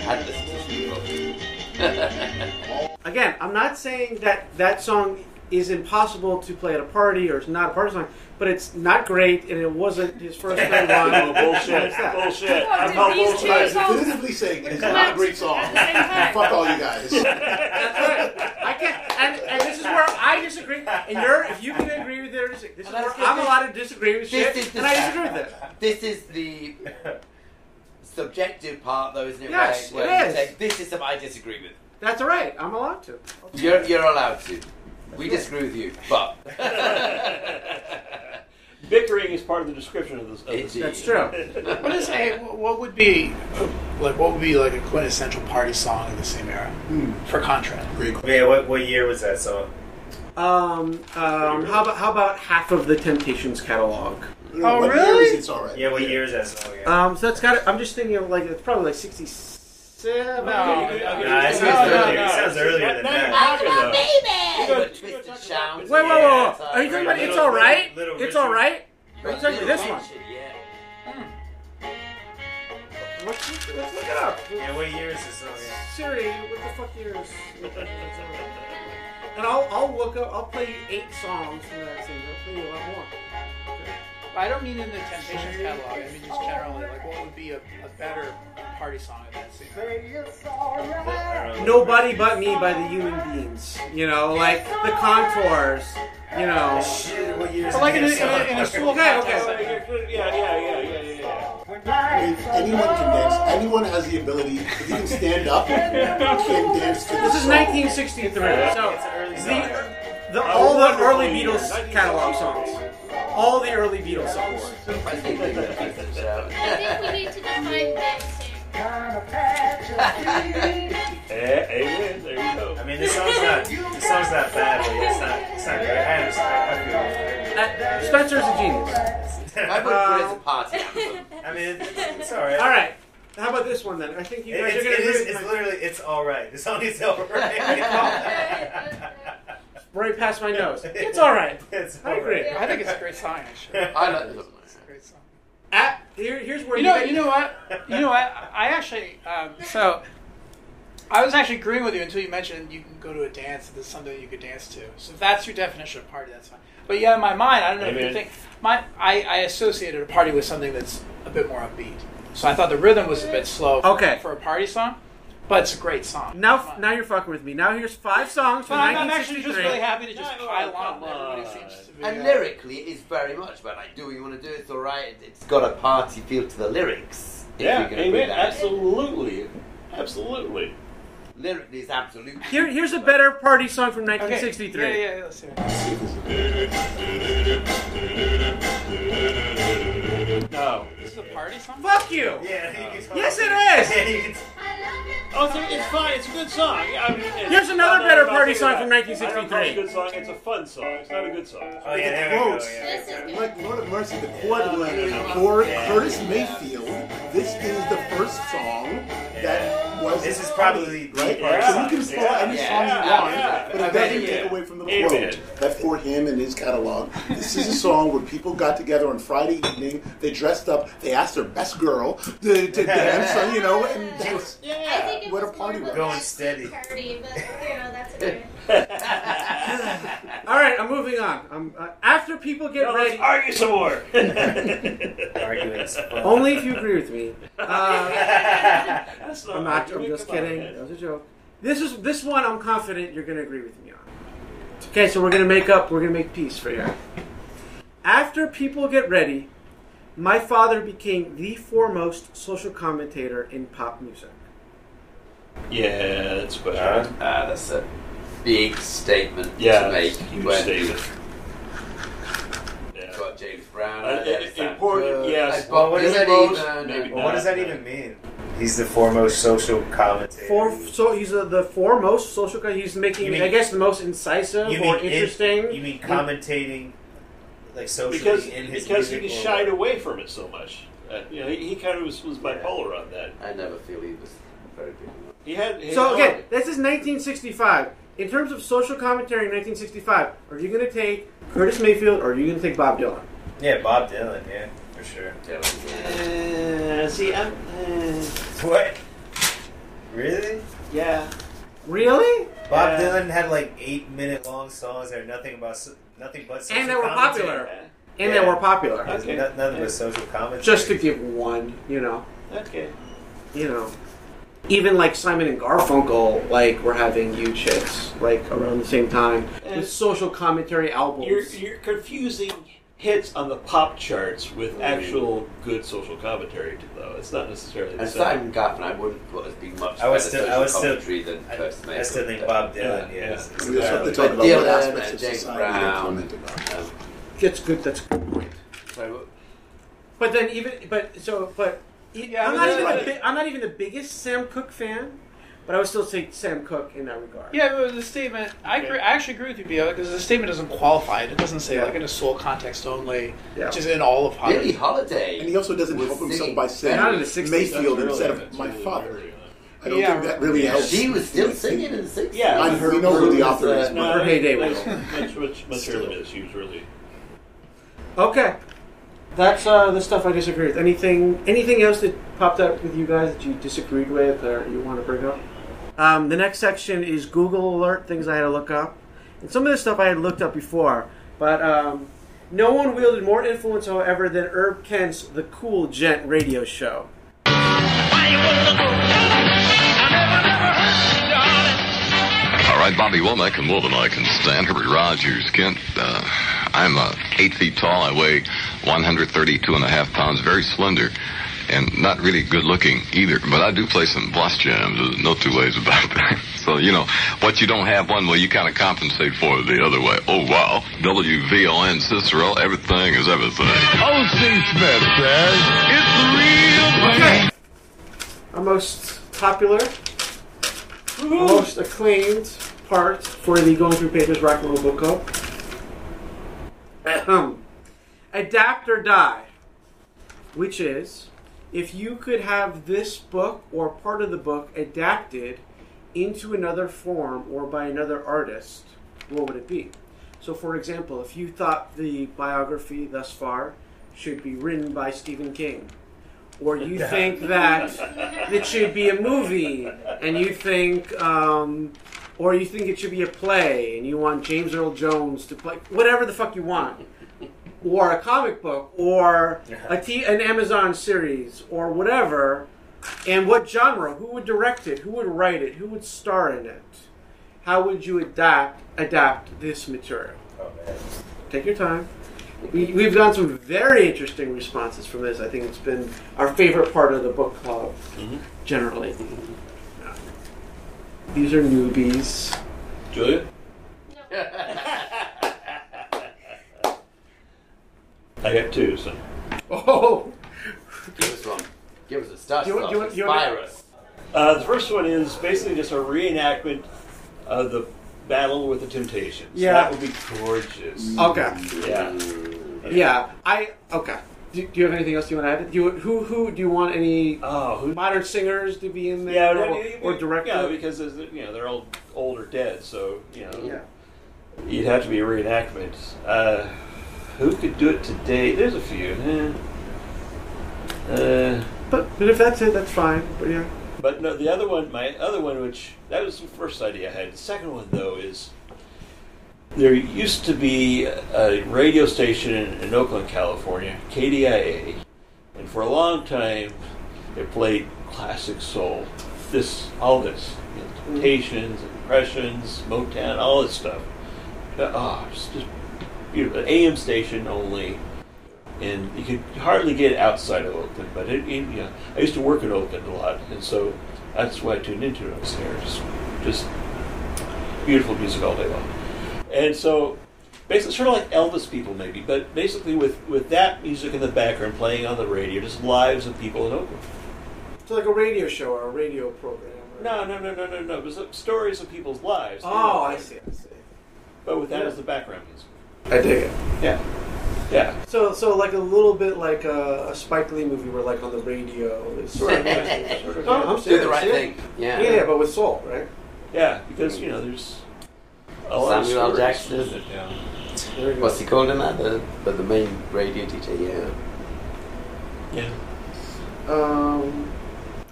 I had listened to this before. <laughs> Again, I'm not saying that that song is impossible to play at a party or it's not a party song, but it's not great and it wasn't his first great one. No, bullshit. It's that. Bullshit. Well, I'm did called these bullshit. two I'm songs definitively saying it's not a great song. at the same time? Fuck all you guys. I can't, and, and this is where I disagree. And you're, if you can agree with it or this is Well, where that's good. I'm allowed to disagree with This shit, is the- and I disagree with it. This is the subjective part, though, isn't it? Yes, where, it where you is. Take, this is something I disagree with. That's all right. I'm allowed to. You're, you're allowed to. We disagree with you, but <laughs> Bickering is part of the description of this. Of this. That's true. What is a what would be like what would be like a quintessential party song in the same era for contrast? Great yeah, what, what year was that song? Um, um, how about how about half of the Temptations catalog? Oh, What really? year is It's all right. Yeah, what year is that song? Yeah. Um, so that's got. I'm just thinking of like it's probably like '67. No. Nah, it sounds No, no, earlier. no. It sounds earlier than that. you're talking, though. You go- got you go twisted talk sounds. Wait, wait, wait, wait. Are you talking about. It's All Right? It's All Right? Are you talking about this one? Richard, Yeah. Let's, let's look it up. Yeah, what year is this song? Yeah. Siri, what the fuck year is? And I'll I'll look up. I'll play you eight songs from that scene. I'll play you a lot more. I don't mean in the Temptations catalog. I mean just generally like what would be a, a better party song in that scene? Nobody but me by the Human Beinz. You know, like the contours. You know. Oh, shit, what year is But like in a, in a, in a school Okay, context. okay. Yeah, yeah, yeah, yeah, yeah, yeah. I anyone can dance. Anyone has the ability. If you can stand up, can dance to This this is song. 1963, so it's the, the, all the early Beatles catalog songs. All the early Beatles songs. <laughs> I think we need to define dancing. <laughs> Eh, amen. There you go. I mean, this song's not this song's not bad, but it's not it's not great. I understand. I feel. Spencer's a genius. I would put it as a party anthem. <laughs> I mean, it's, it's all right. All right. How about this one then? I think you guys it's, are going to. is, agree it's my- literally it's all right. The song is all right. <laughs> <laughs> right past my nose. It's all right. <laughs> It's I agree. I think it's a great song, actually. I like this. It's a great song. At, here, here's where You know, you know what? You know what? I actually, um, so I was actually agreeing with you until you mentioned you can go to a dance. There's something you could dance to. So if that's your definition of party, that's fine. But yeah, in my mind, I don't know if you think my I, I associated a party with something that's a bit more upbeat. So I thought the rhythm was a bit slow. Okay. For a party song, but it's a great song. Now, now you're fucking with me. Now here's five songs from I'm, I'm actually 1963. just really happy to just Yeah, pile on. Everybody seems to be. And uh, lyrically, it is very much about like, do what you want to do. It's all right. It's got a party feel to the lyrics. Yeah, you're gonna put amen. Absolutely. Absolutely. Lyrically, it's absolutely. Here, here's a better party song from Okay. 1963. Yeah, yeah, yeah. Let's hear it. No. This is a party song. Fuck you. Yeah, you can Yes, it is. <laughs> Yeah, you can Oh, it's, it's fine. It's a good song. Yeah, I mean, it's, Here's another no, no, better no, party song from that. I don't call it 1963. a good song. It's a fun song. It's not a good song. Oh yeah, there we go. Quotes. Yeah, there we go. Like Lord of Mercy, the chord blend for Curtis Mayfield. This is the first song that was This is probably the right. party so you can pull Yeah, any yeah, song you yeah, want, yeah. but it doesn't take away from the Amen. quote. That's for him and his catalog. This is a <laughs> song where people got together on Friday evening. They dressed up. They asked their best girl to, to <laughs> dance. You know, and that's I think it what a was party more of was. a Going steady. Party, but you know that's <laughs> okay. All right, I'm moving on. Um, uh, after people get No, ready, let's argue some more. <laughs> Arguing only if you agree with me. <laughs> Uh, That's not I'm not. I'm arguing. just Come on, kidding. man. That was a joke. This is this one. I'm confident you're going to agree with me on. Okay, so we're going to make up. We're going to make peace for you. After people get ready, my father became the foremost social commentator in pop music. Yeah, that's questionable. Ah, that's a big statement Yeah, to make. huge when statement. You've Yeah. got James Brown. Uh, and it- important, Cooke, yes. and Bob What is that even, Maybe Well, what does that even mean? He's the foremost social commentator. For so he's uh, the foremost social. co- He's making, mean- I guess, the most incisive or mean in- interesting. you mean commentating, like socially Because in his because he music? or shied away from it so much. Uh, you know, he, he kind of was, was bipolar on that. I never feel he was very big. He had. He So had- again, this is 1965. In terms of social commentary in 1965, are you going to take Curtis Mayfield or are you going to take Bob Dylan? Yeah, Bob Dylan. Yeah, for sure. Uh, see, I'm. Uh, <laughs> What? Really? yeah. Really? Bob Yeah. Dylan had like eight minute long songs that are nothing about so- nothing but social And they were commentary. popular. And Yeah. they were popular. There's Okay. no- nothing but social commentary. Just to give one, you know, Okay. you know. Even like Simon and Garfunkel, like were having huge hits, like around the same time And- with social commentary albums. You're you're confusing hits on the pop charts with actual good social commentary, though. It's not necessarily the And same. Simon Garfunkel, I wouldn't put as being much I was still- social I was still- commentary than I, Curtis I still think Bob Dylan. Yeah, Yeah, yeah. is- is We also have to better. talk But about what Dylan aspects and James Brown. Um, That's good. That's a good point. sorry, what- But then even but so but Yeah, I'm not then- even the, bi- I'm not even the biggest Sam Cooke fan, but I would still say Sam Cooke in that regard. Yeah, but the statement, I, agree, I actually agree with you, Bio, because the statement doesn't qualify it. It doesn't say, like, in a soul context only, Yeah. just in all of Billie Hollywood. Holiday. And he also doesn't was help himself singing by saying Not in the 60s, Mayfield That's instead of that's my father. I don't Yeah, think that really helps. She was still singing in the 60s. Yeah, I- we know who the author is, uh, No, Her heyday much, was- much, much, much Still. earlier than this. She was really. Okay. That's uh, the stuff I disagree with. Anything anything else that popped up with you guys that you disagreed with or you want to bring up? Um, the next section is Google alert things I had to look up, and some of this stuff I had looked up before, but um, no one wielded more influence, however, than Herb Kent's The Cool Gent radio show. All right, Bobby Womack and more than I can stand. Herbert Rogers, Kent. Uh, I'm uh, eight feet tall. I weigh 132 and a half pounds, very slender. and not really good looking either. But I do play some boss jams. There's no two ways about <laughs> that. So, you know, what you don't have one way, you kind of compensate for it the other way. Oh, wow. WVON Cicero, everything is everything. O.C. Smith says it's the real thing. Our most popular, most acclaimed part for the Going Through Papers Rock and Roll Book Club. Adapt or Die, which is if you could have this book or part of the book adapted into another form or by another artist, what would it be? So, for example, if you thought the biography thus far should be written by Stephen King, or you <laughs> think that it should be a movie, and you think, um, or you think it should be a play, and you want James Earl Jones to play whatever the fuck you want, or a comic book, or a t- an Amazon series, or whatever, and what genre? Who would direct it? Who would write it? Who would star in it? How would you adapt adapt this material? Oh, Take your time. We, we've gotten some very interesting responses from this. I think it's been our favorite part of the book club, mm-hmm. generally. Mm-hmm. These are newbies. Julia? I got two, so. Oh! Give us one. Give us a start. Do you want- do you want- do you want- Inspire us. Uh, the first one is basically just a reenactment of the battle with the Temptations. Yeah. That would be gorgeous. Okay. Yeah. Yeah, I okay. Do, do you have anything else you want to add? Do you, who who do you want any modern singers to be in there Yeah, or, you- or director? Yeah, because you know they're all old or dead, so you know Yeah. you'd have to be a reenactment. Uh, who could do it today? There's a few. Uh, but but if that's it, that's fine. But yeah. But no, the other one, my other one, which that was the first idea I had. The second one, though, is there used to be a radio station in, in Oakland, California, KDIA, and for a long time it played classic soul. This, all this, you know, mm-hmm. Temptations, Impressions, Motown, all this stuff. Oh, it's just beautiful. An AM station only and you could hardly get outside of Oakland. But it, it, you know, I used to work in Oakland a lot, and so that's why I tuned into it. I was there, just, just beautiful music all day long. And so, basically, sort of like Elvis people, maybe, but basically with with that music in the background playing on the radio, just lives of people in Oakland. So like a radio show or a radio program. No, no, no, no, no, no. It was uh, stories of people's lives. Oh, I see. I see. But with that Yeah. as the background music. I dig it. Yeah. Yeah. So so like a little bit like a, a Spike Lee movie where like on the radio. It's sort of, sort of Do I'm the serious, right yeah. thing. Yeah. yeah, but with soul, right? Yeah, because you know there's a lot Samuel L. Jackson. Yeah. There you go. What's he called in that? The, the, the main radio DJ, yeah. Yeah. Um,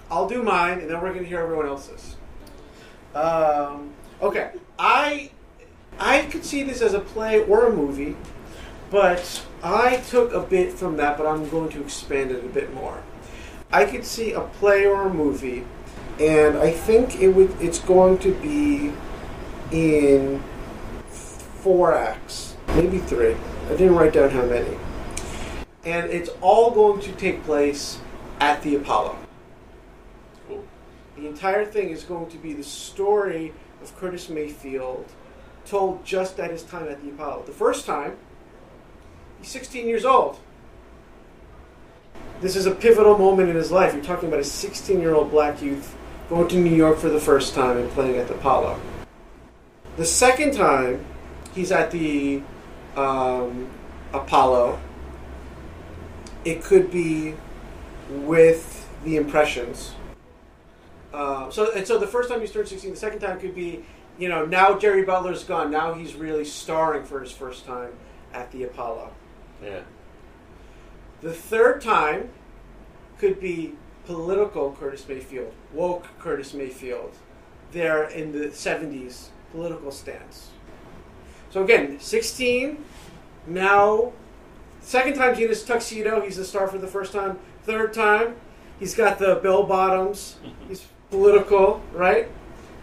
I'll do mine, and then we're gonna hear everyone else's. Um, okay, I I could see this as a play or a movie, but I took a bit from that, but I'm going to expand it a bit more. I could see a play or a movie, and I think it would. It's going to be in four acts, maybe three. I didn't write down how many, and it's all going to take place at the Apollo. The entire thing is going to be the story of Curtis Mayfield told just at his time at the Apollo. The first time, he's 16 years old. This is a pivotal moment in his life. You're talking about a 16 year old black youth going to New York for the first time and playing at the Apollo. The second time, he's at the um, Apollo. It could be with the Impressions. Uh, so and so the first time he's turned 16, the second time could be, you know, now Jerry Butler's gone. Now he's really starring for his first time at the Apollo. Yeah. The third time could be political Curtis Mayfield, woke Curtis Mayfield, there in the 70s political stance. So again, 16, now, second time in his tuxedo, he's the star for the first time. Third time, he's got the bell bottoms, <laughs> he's political, right?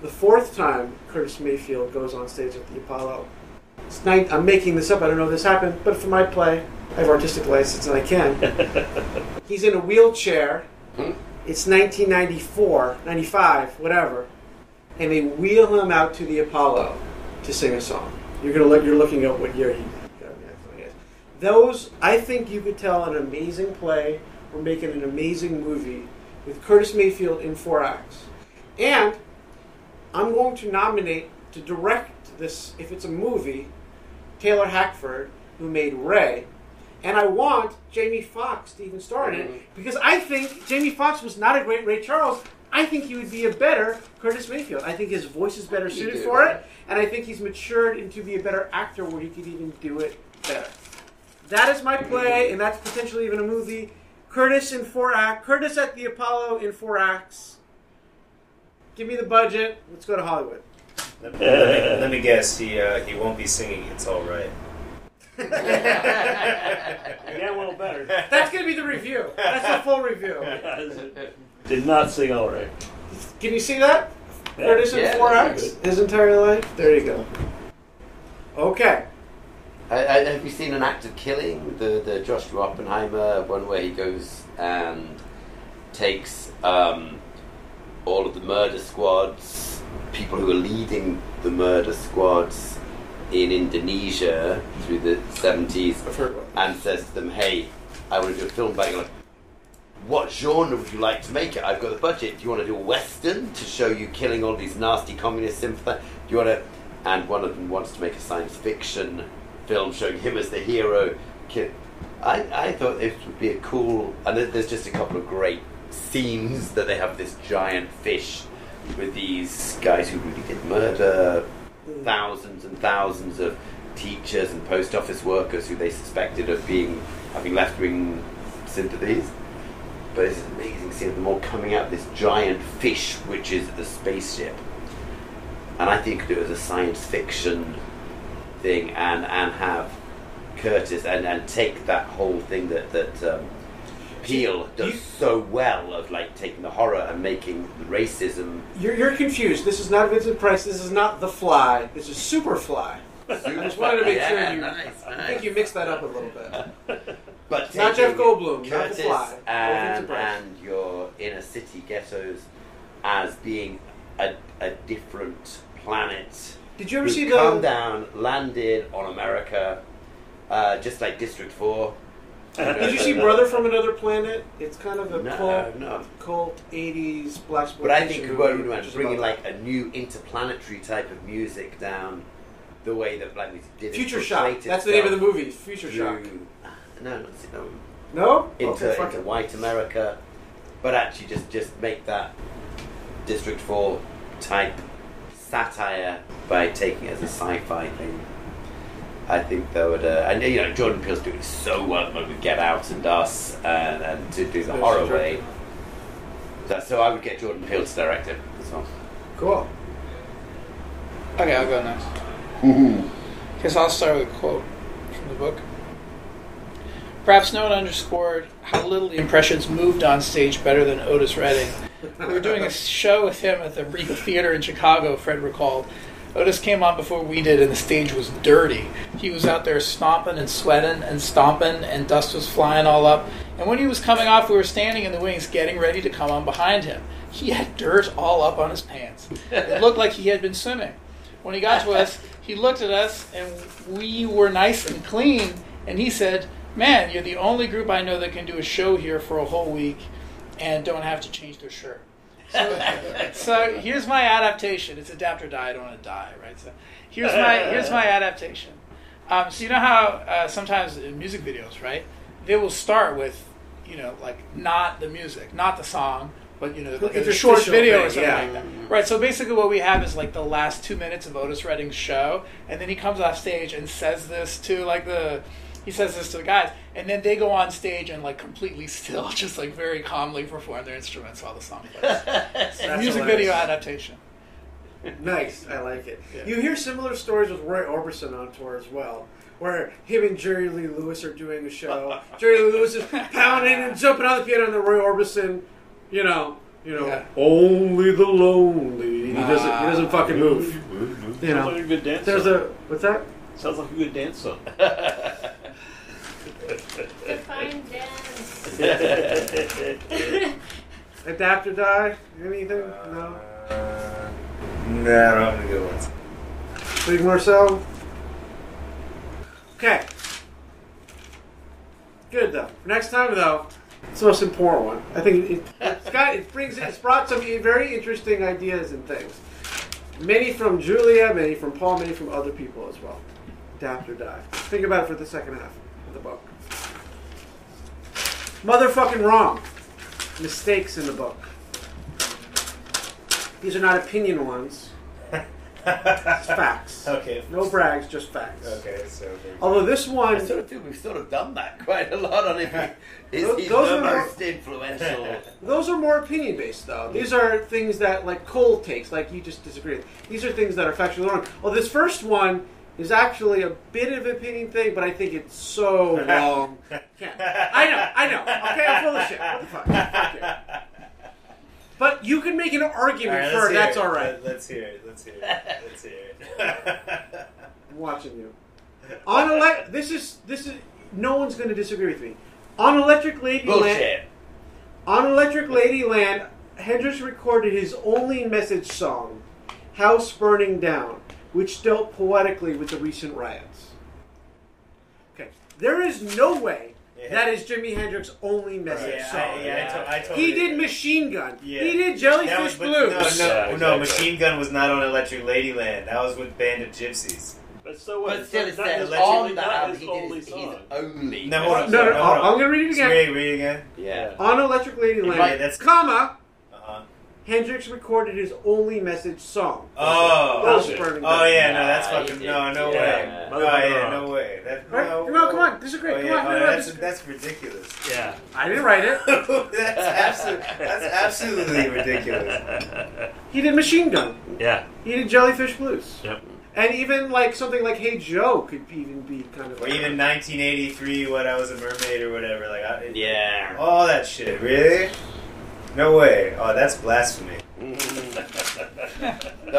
The fourth time Curtis Mayfield goes on stage at the Apollo. It's ninth, I'm making this up, I don't know if this happened, but for my play, I have artistic license and I can. <laughs> He's in a wheelchair. Hmm? It's 1994, 95, whatever, and they wheel him out to the Apollo to sing a song. You're gonna look. You're looking at what year he. Those, I think, you could tell an amazing play or making an amazing movie with Curtis Mayfield in four acts, and I'm going to nominate to direct this if it's a movie, Taylor Hackford, who made Ray. And I want Jamie Foxx to even star in it mm-hmm. because I think Jamie Foxx was not a great Ray Charles. I think he would be a better Curtis Mayfield. I think his voice is better suited do, for right? it, and I think he's matured into be a better actor where he could even do it better. That is my play, and that's potentially even a movie. Curtis in four act. Curtis at the Apollo in four acts. Give me the budget. Let's go to Hollywood. Let me, let me guess. He uh, he won't be singing. It's all right. <laughs> Yeah, well, better. That's gonna be the review. That's the full review. <laughs> Did not sing all right. Can you see that? Yeah. Curtis in Yeah, four that's acts. His entire life. There you go. Okay. I, I, have you seen an act of killing? The the Joshua Oppenheimer one where he goes and takes um, all of the murder squads, people who are leading the murder squads in Indonesia through the seventies, and says to them, "Hey, I want to do a film about you." Like, what genre would you like to make it? I've got the budget. Do you want to do a western to show you killing all these nasty communist sympathizers? Do you want to? And one of them wants to make a science fiction film showing him as the hero. I, I thought this would be a cool. And there's just a couple of great scenes that they have this giant fish with these guys who really did murder thousands and thousands of teachers and post office workers who they suspected of being having left wing sympathies. But it's an amazing scene of them all coming out of this giant fish, which is the spaceship. And I think you could do it as a science fiction thing and, and have Curtis and, and take that whole thing that, that um, Peele does so well of like taking the horror and making the racism You're, you're confused. This is not Vincent Price. This is not The Fly. This is Superfly. I <laughs> just wanted to make Yeah, sure you. nice, I think you mixed that up a little bit. <laughs> But not Jeff Goldblum, not The Curtis Fly, and, and your inner city ghettos as being a, a different planet. Did you ever see the- come down, landed on America, uh, just like District Four? Did you see Brother from Another Planet? It's kind of a No, cult, no. cult '80s black But I think exploitation what we movie, were bringing like a new interplanetary type of music down the way that black music did. Future it Shock. That's the name of the movie. Future Shock. No, not no. No? Into, Okay, into white America, but actually just just make that District Four type satire by taking it as a sci-fi thing. I think that would, uh, and you know, Jordan Peele's doing so well at the with Get Out and Us, and, and to do the Yes, horror way. So, so I would get Jordan Peele to direct it as well. Cool. Okay, I'll go next. Guess I'll start with a quote from the book. Perhaps no one underscored how little the impressions moved on stage better than Otis Redding. We were doing a show with him at the Regal Theater in Chicago, Fred recalled. Otis came on before we did, and the stage was dirty. He was out there stomping and sweating and stomping, and dust was flying all up. And when he was coming off, we were standing in the wings getting ready to come on behind him. He had dirt all up on his pants. It looked like he had been swimming. When he got to us, he looked at us, and we were nice and clean, and he said, Man, you're the only group I know that can do a show here for a whole week and don't have to change their shirt. So, <laughs> so here's my adaptation. It's adapt or die. I don't want to die, right? So here's my here's my adaptation. Um, so you know how uh, sometimes in music videos, right? They will start with, you know, like not the music, not the song, but you know, like a Interstitial short video or something yeah. like that. Right. So basically, what we have is like the last two minutes of Otis Redding's show, and then he comes off stage and says this to like the. He says this to the guys, and then they go on stage and like completely still, <laughs> just like very calmly perform their instruments while the song plays. <laughs> So music hilarious. video adaptation. Nice, I like it. You hear similar stories with Roy Orbison on tour as well, where him and Jerry Lee Lewis are doing a show. <laughs> Jerry Lee Lewis is pounding and jumping on the piano, and then Roy Orbison, you know, you know, Yeah. only the lonely. He doesn't, he doesn't ah. fucking move. You Sounds know, like a good dance there's song. a what's that? Sounds like a good dance song. Define dance. <laughs> Adapt or Die? Anything? No. No, I don't have any good ones. Big Marcel? Okay. Good though. Next time though, it's the most important one. I think it, it's got it brings it's brought some very interesting ideas and things. Many from Julia, many from Paul, many from other people as well. Adapt or die. Think about it for the second half of the book. Motherfucking wrong. Mistakes in the book. These are not opinion ones. It's <laughs> facts. Okay. No brags, just facts. Okay, so. there's- Although this one, I sort of think we've sort of done that <laughs> quite a lot on it. Is Those- he's those the are more- most influential? <laughs> those are more opinion based, though. These are things that, like Cole takes, like you just disagree with. These are things that are factually wrong. Well, this first one is actually a bit of a opinion thing, but I think it's so <laughs> wrong. Can't. I know, I know. Okay, I'm full of shit. What the fuck? Fuck. But you can make an argument All right, for it. That's it. all right. Let- Let's hear it. Let's hear it. Let's hear it. I'm watching you. On ele- this is this is no one's going to disagree with me. On Electric Ladyland, Bullshit. on Electric Ladyland, Hendrix recorded his only message song, "House Burning Down," which dealt poetically with the recent riots. Okay, there is no way that is Jimi Hendrix's only message Yeah, song. I- yeah, I to- I totally he did agree. Machine Gun. Yeah. He did Jellyfish was- Blues. No, no, Yeah, no. Machine Gun was not on Electric Ladyland. That was with Band of Gypsys. But so what? But still, it not says his- on that his only did his, song. his only. No, hold on. No, no, hold on. I'm going to read it again. Read, read it again. Yeah. On Electric Ladyland, Right, that's- comma. Hendrix recorded his only message song. Oh, House bullshit. Burning oh Down. yeah, no, that's Nah, fucking did. no, no oh, Yeah. way. Oh yeah, no way. That, Right? no, No, come on, disagree. Oh, Come yeah, on, oh, no, no, that's disagree. that's ridiculous. Yeah. I didn't write it. <laughs> that's absolutely that's absolutely ridiculous. He did Machine Gun. Yeah. He did Jellyfish Blues. Yep. And even like something like Hey Joe could even be kind of Or like even 1983, what I was a mermaid or whatever. Like, I, Yeah. all that shit. Really? No way. Oh, that's blasphemy. The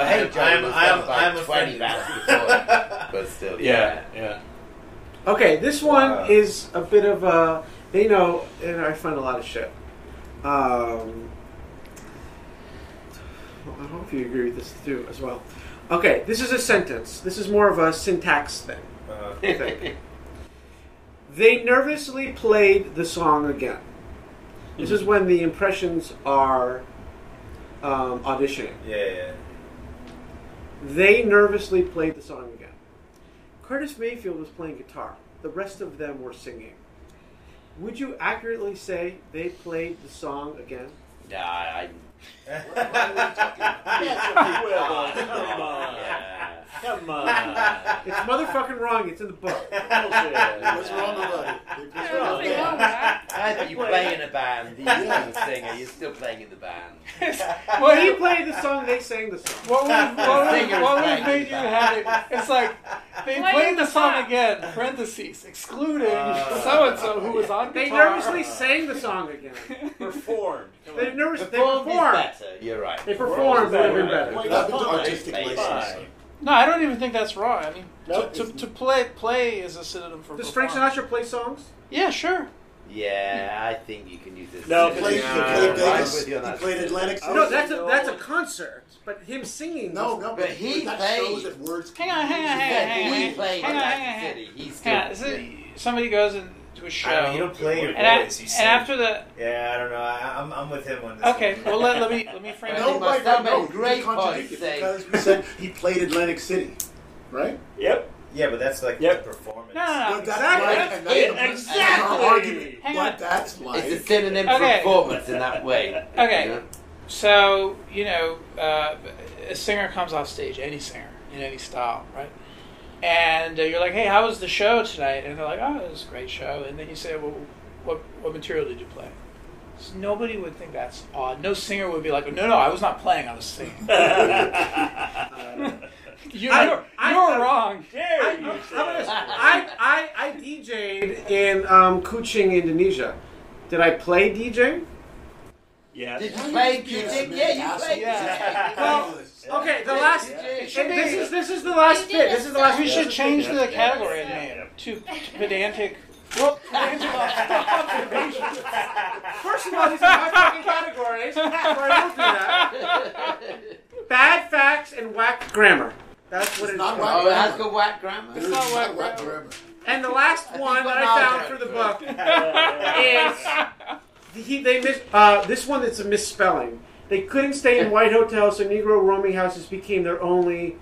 Hey Joe I'm- was I'm- done by I'm 20 offended. bands before, but still, Yeah. Yeah. Okay, this one Wow. is a bit of a they know and I find a lot of shit. Um I hope you agree with this too as well. Okay, this is a sentence. This is more of a syntax thing. Uh, I think. They nervously played the song again. This is when the impressions are um, auditioning. yeah, yeah. They nervously played the song again. Curtis Mayfield was playing guitar. The rest of them were singing. Would you accurately say they played the song again? Yeah, I. Yes, we will. Come on. Yeah. Come on. It's motherfucking wrong. It's in the book. What's wrong about it? There's nothing wrong with that. I think you play in a band, you still singer, you're still playing in the band. <laughs> Well, he played the song. They sang the song. What would, what would, what would made you band. have it? It's like they Playing played the the song song. again, parentheses, excluding Uh, so and so who was on They guitar. nervously sang the song again. Performed. They on. nervous. They performed. Better, you're right. They performed. Would have been better. Well, Nothing to artistic license. No, I don't even think that's wrong. I mean, No, to, to, it's- to play play is a synonym for Does Frank perform. Sinatra play songs? Yeah, sure. Yeah, I think you can use this. No, He played, he Yeah. played I'm Vegas. with you on He that. played Atlantic City. No, that's a that's a concert. But him singing. No, was- no, But he that played- shows that words. Hang on, hang on, hang on, Yeah, hang on. he played hang on, Atlantic hang on, City. He's Hang on. still. Is it- somebody goes into a show. I don't, you don't play your and, a- voice. You and after the yeah, I don't know. I, I'm, I'm with him on this. okay, one. well let, let me let me <laughs> frame No, it. must right, have no, made no, great you contradicted points because we said he played Atlantic City, right? Yep. Yeah, but that's like Yep. the performance. No, no, no. But that's Exactly. like, and that's, Exactly. that's our argument. Hang but on. that's like, It's a synonym Okay. for performance in that way. Okay. You know? So you know, uh, a singer comes off stage, any singer in any style, right? And uh, you're like, "Hey, how was the show tonight?" And they're like, "Oh, it was a great show." And then you say, "Well, what what material did you play?" So nobody would think that's odd. No singer would be like, "No, no, I was not playing. I was singing." <laughs> <laughs> you're I- you're, I- you're I- wrong. Dare I, you I'm say gonna- I, I, I DJ'd in um, Kuching, Indonesia. Did I play DJ? Yes. Did you play music? Yeah, you played Yeah. Well, okay, the last. It should this is this is the last bit. This is the last. We should change the category Yeah. name to pedantic Well, Angela, observation. First of all, these are my fucking categories. Before I don't do that. Bad facts and whack grammar. That's what It's it's not called. whack Oh, it has got whack grammar. It's not whack, whack grammar. And the last one that I found for the book is he, they miss uh, this one. That's a misspelling. They couldn't stay in eh. white hotels, so Negro roaming houses became their only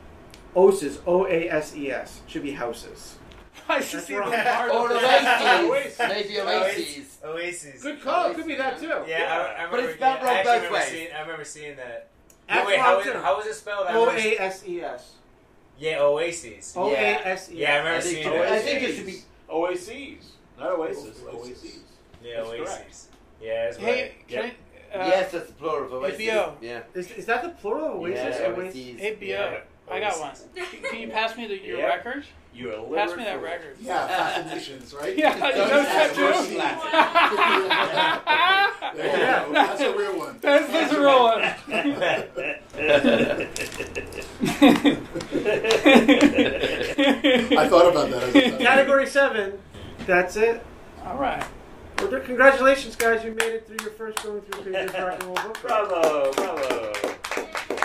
OASes. O A S E S should be houses. <laughs> I should That's see wrong. the part Or of Oases. Maybe Oases. Oasis. Good call. It could be that too. Yeah, I, I remember, But it's spelled yeah, wrong I both ways. Seeing, I remember seeing that. That's wait, wrong, how, is, too. how was it spelled? I O remember- A S E S. Yeah, Oases. O A S E S. Yeah, I remember I think, seeing I think it should be. Oases. Not Oasis. Oases. Yeah, That's Oases. correct. Yeah, that's Hey, right. can I, uh, yes, that's the plural of Oasis. ABO. Yeah. Is, is that the plural of Oasis? Yeah, or Oasis? Oases. Yeah, I got one. Can can you pass me the, your Yeah. record? You are Pass me that record. Yeah, fascinations, right? <laughs> Yeah, That's you know that too? There you go. That's a real one. That's, that's a real one. <laughs> I thought about that. As a Category seven. That's it. All right. Well, congratulations, guys! You made it through your first going through pages rock and roll book. Bravo, bravo.